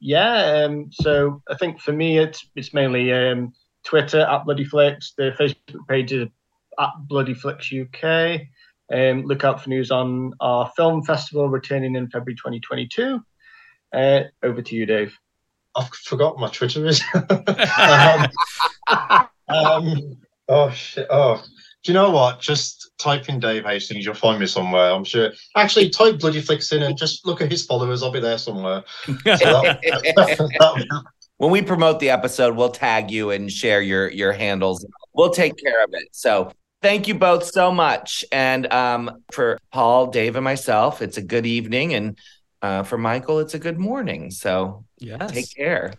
Yeah. Um, so I think for me, it's it's mainly um, Twitter at Bloody Flicks. The Facebook page is at Bloody Flicks UK. Um, look out for news on our film festival returning in February 2022. Uh, over to you, Dave. I've forgotten my Twitter is. um, um, oh shit! Oh, do you know what? Just type in Dave Hastings, you'll find me somewhere. I'm sure. Actually, type Bloody Flicks in and just look at his followers. I'll be there somewhere. So that- that- when we promote the episode, we'll tag you and share your your handles. We'll take care of it. So thank you both so much. And um, for Paul, Dave, and myself, it's a good evening, and uh, for Michael, it's a good morning. So Yes. take care.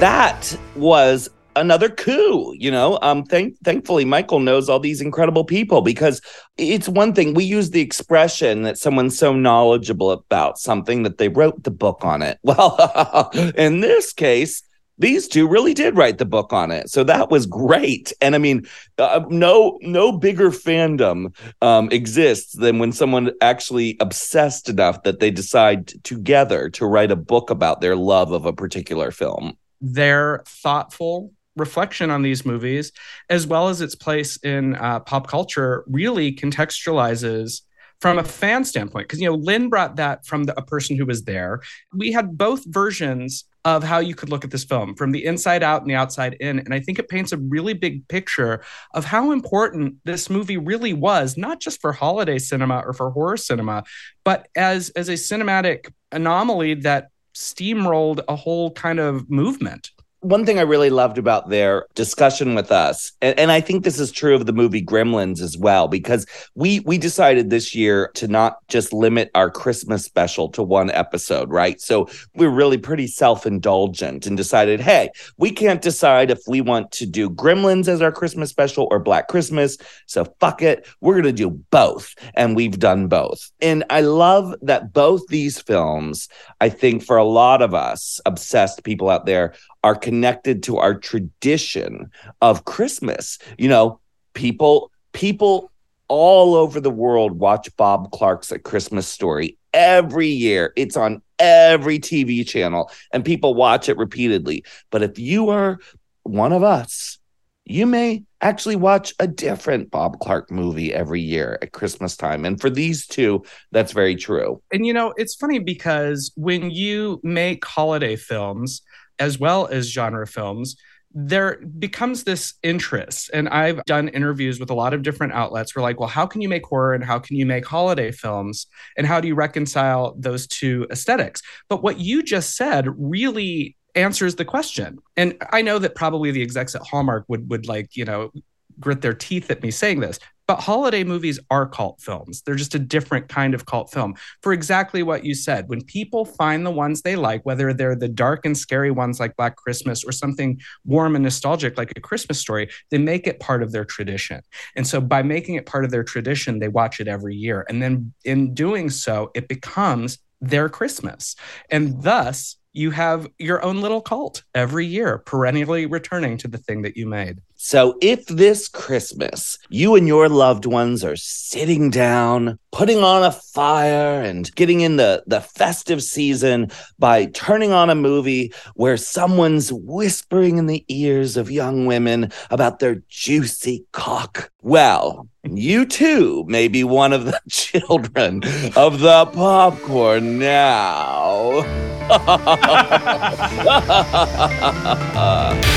That was another coup, you know. Um thank thankfully Michael knows all these incredible people because it's one thing we use the expression that someone's so knowledgeable about something that they wrote the book on it. Well, in this case, these two really did write the book on it. So that was great. And I mean, uh, no no bigger fandom um, exists than when someone actually obsessed enough that they decide together to write a book about their love of a particular film. they're thoughtful reflection on these movies, as well as its place in uh, pop culture, really contextualizes from a fan standpoint. Because, you know, Lynne brought that from the, a person who was there. We had both versions of how you could look at this film from the inside out and the outside in. And I think it paints a really big picture of how important this movie really was, not just for holiday cinema or for horror cinema, but as, as a cinematic anomaly that steamrolled a whole kind of movement. One thing I really loved about their discussion with us, and, and I think this is true of the movie Gremlins as well, because we we decided this year to not just limit our Christmas special to one episode, right? So we're really pretty self-indulgent and decided, hey, we can't decide if we want to do Gremlins as our Christmas special or Black Christmas. So fuck it. We're gonna do both. And we've done both. And I love that both these films, I think for a lot of us obsessed people out there, are connected to our tradition of Christmas. You know, people people all over the world watch Bob Clark's A Christmas Story every year. It's on every TV channel and people watch it repeatedly. But if you are one of us, you may actually watch a different Bob Clark movie every year at Christmas time. And for these two, that's very true. And you know, it's funny because when you make holiday films as well as genre films, there becomes this interest. And I've done interviews with a lot of different outlets. We're like, well, how can you make horror and how can you make holiday films? And how do you reconcile those two aesthetics? But what you just said really answers the question. And I know that probably the execs at Hallmark would would like, you know, grit their teeth at me saying this. But holiday movies are cult films. They're just a different kind of cult film for exactly what you said. When people find the ones they like, whether they're the dark and scary ones like Black Christmas or something warm and nostalgic like a Christmas story, they make it part of their tradition. And so by making it part of their tradition, they watch it every year. And then in doing so, it becomes their Christmas. And thus, you have your own little cult every year, perennially returning to the thing that you made. So, if this Christmas you and your loved ones are sitting down, putting on a fire, and getting in the, the festive season by turning on a movie where someone's whispering in the ears of young women about their juicy cock, well, you too may be one of the children of the popcorn now.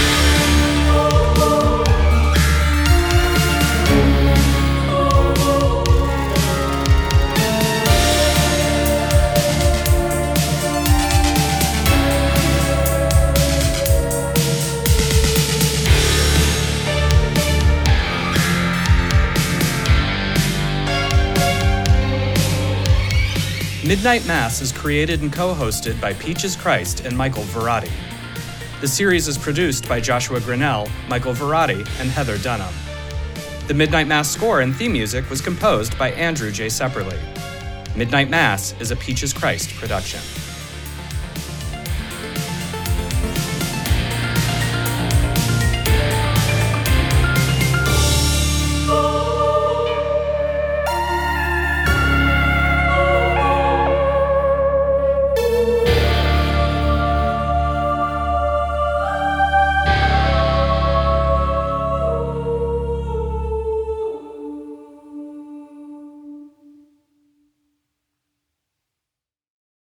Midnight Mass is created and co hosted by Peaches Christ and Michael Varrati. The series is produced by Joshua Grannell, Michael Varrati, and Heather Dunham. The Midnight Mass score and theme music was composed by Andrew J. Sepperly. Midnight Mass is a Peaches Christ production.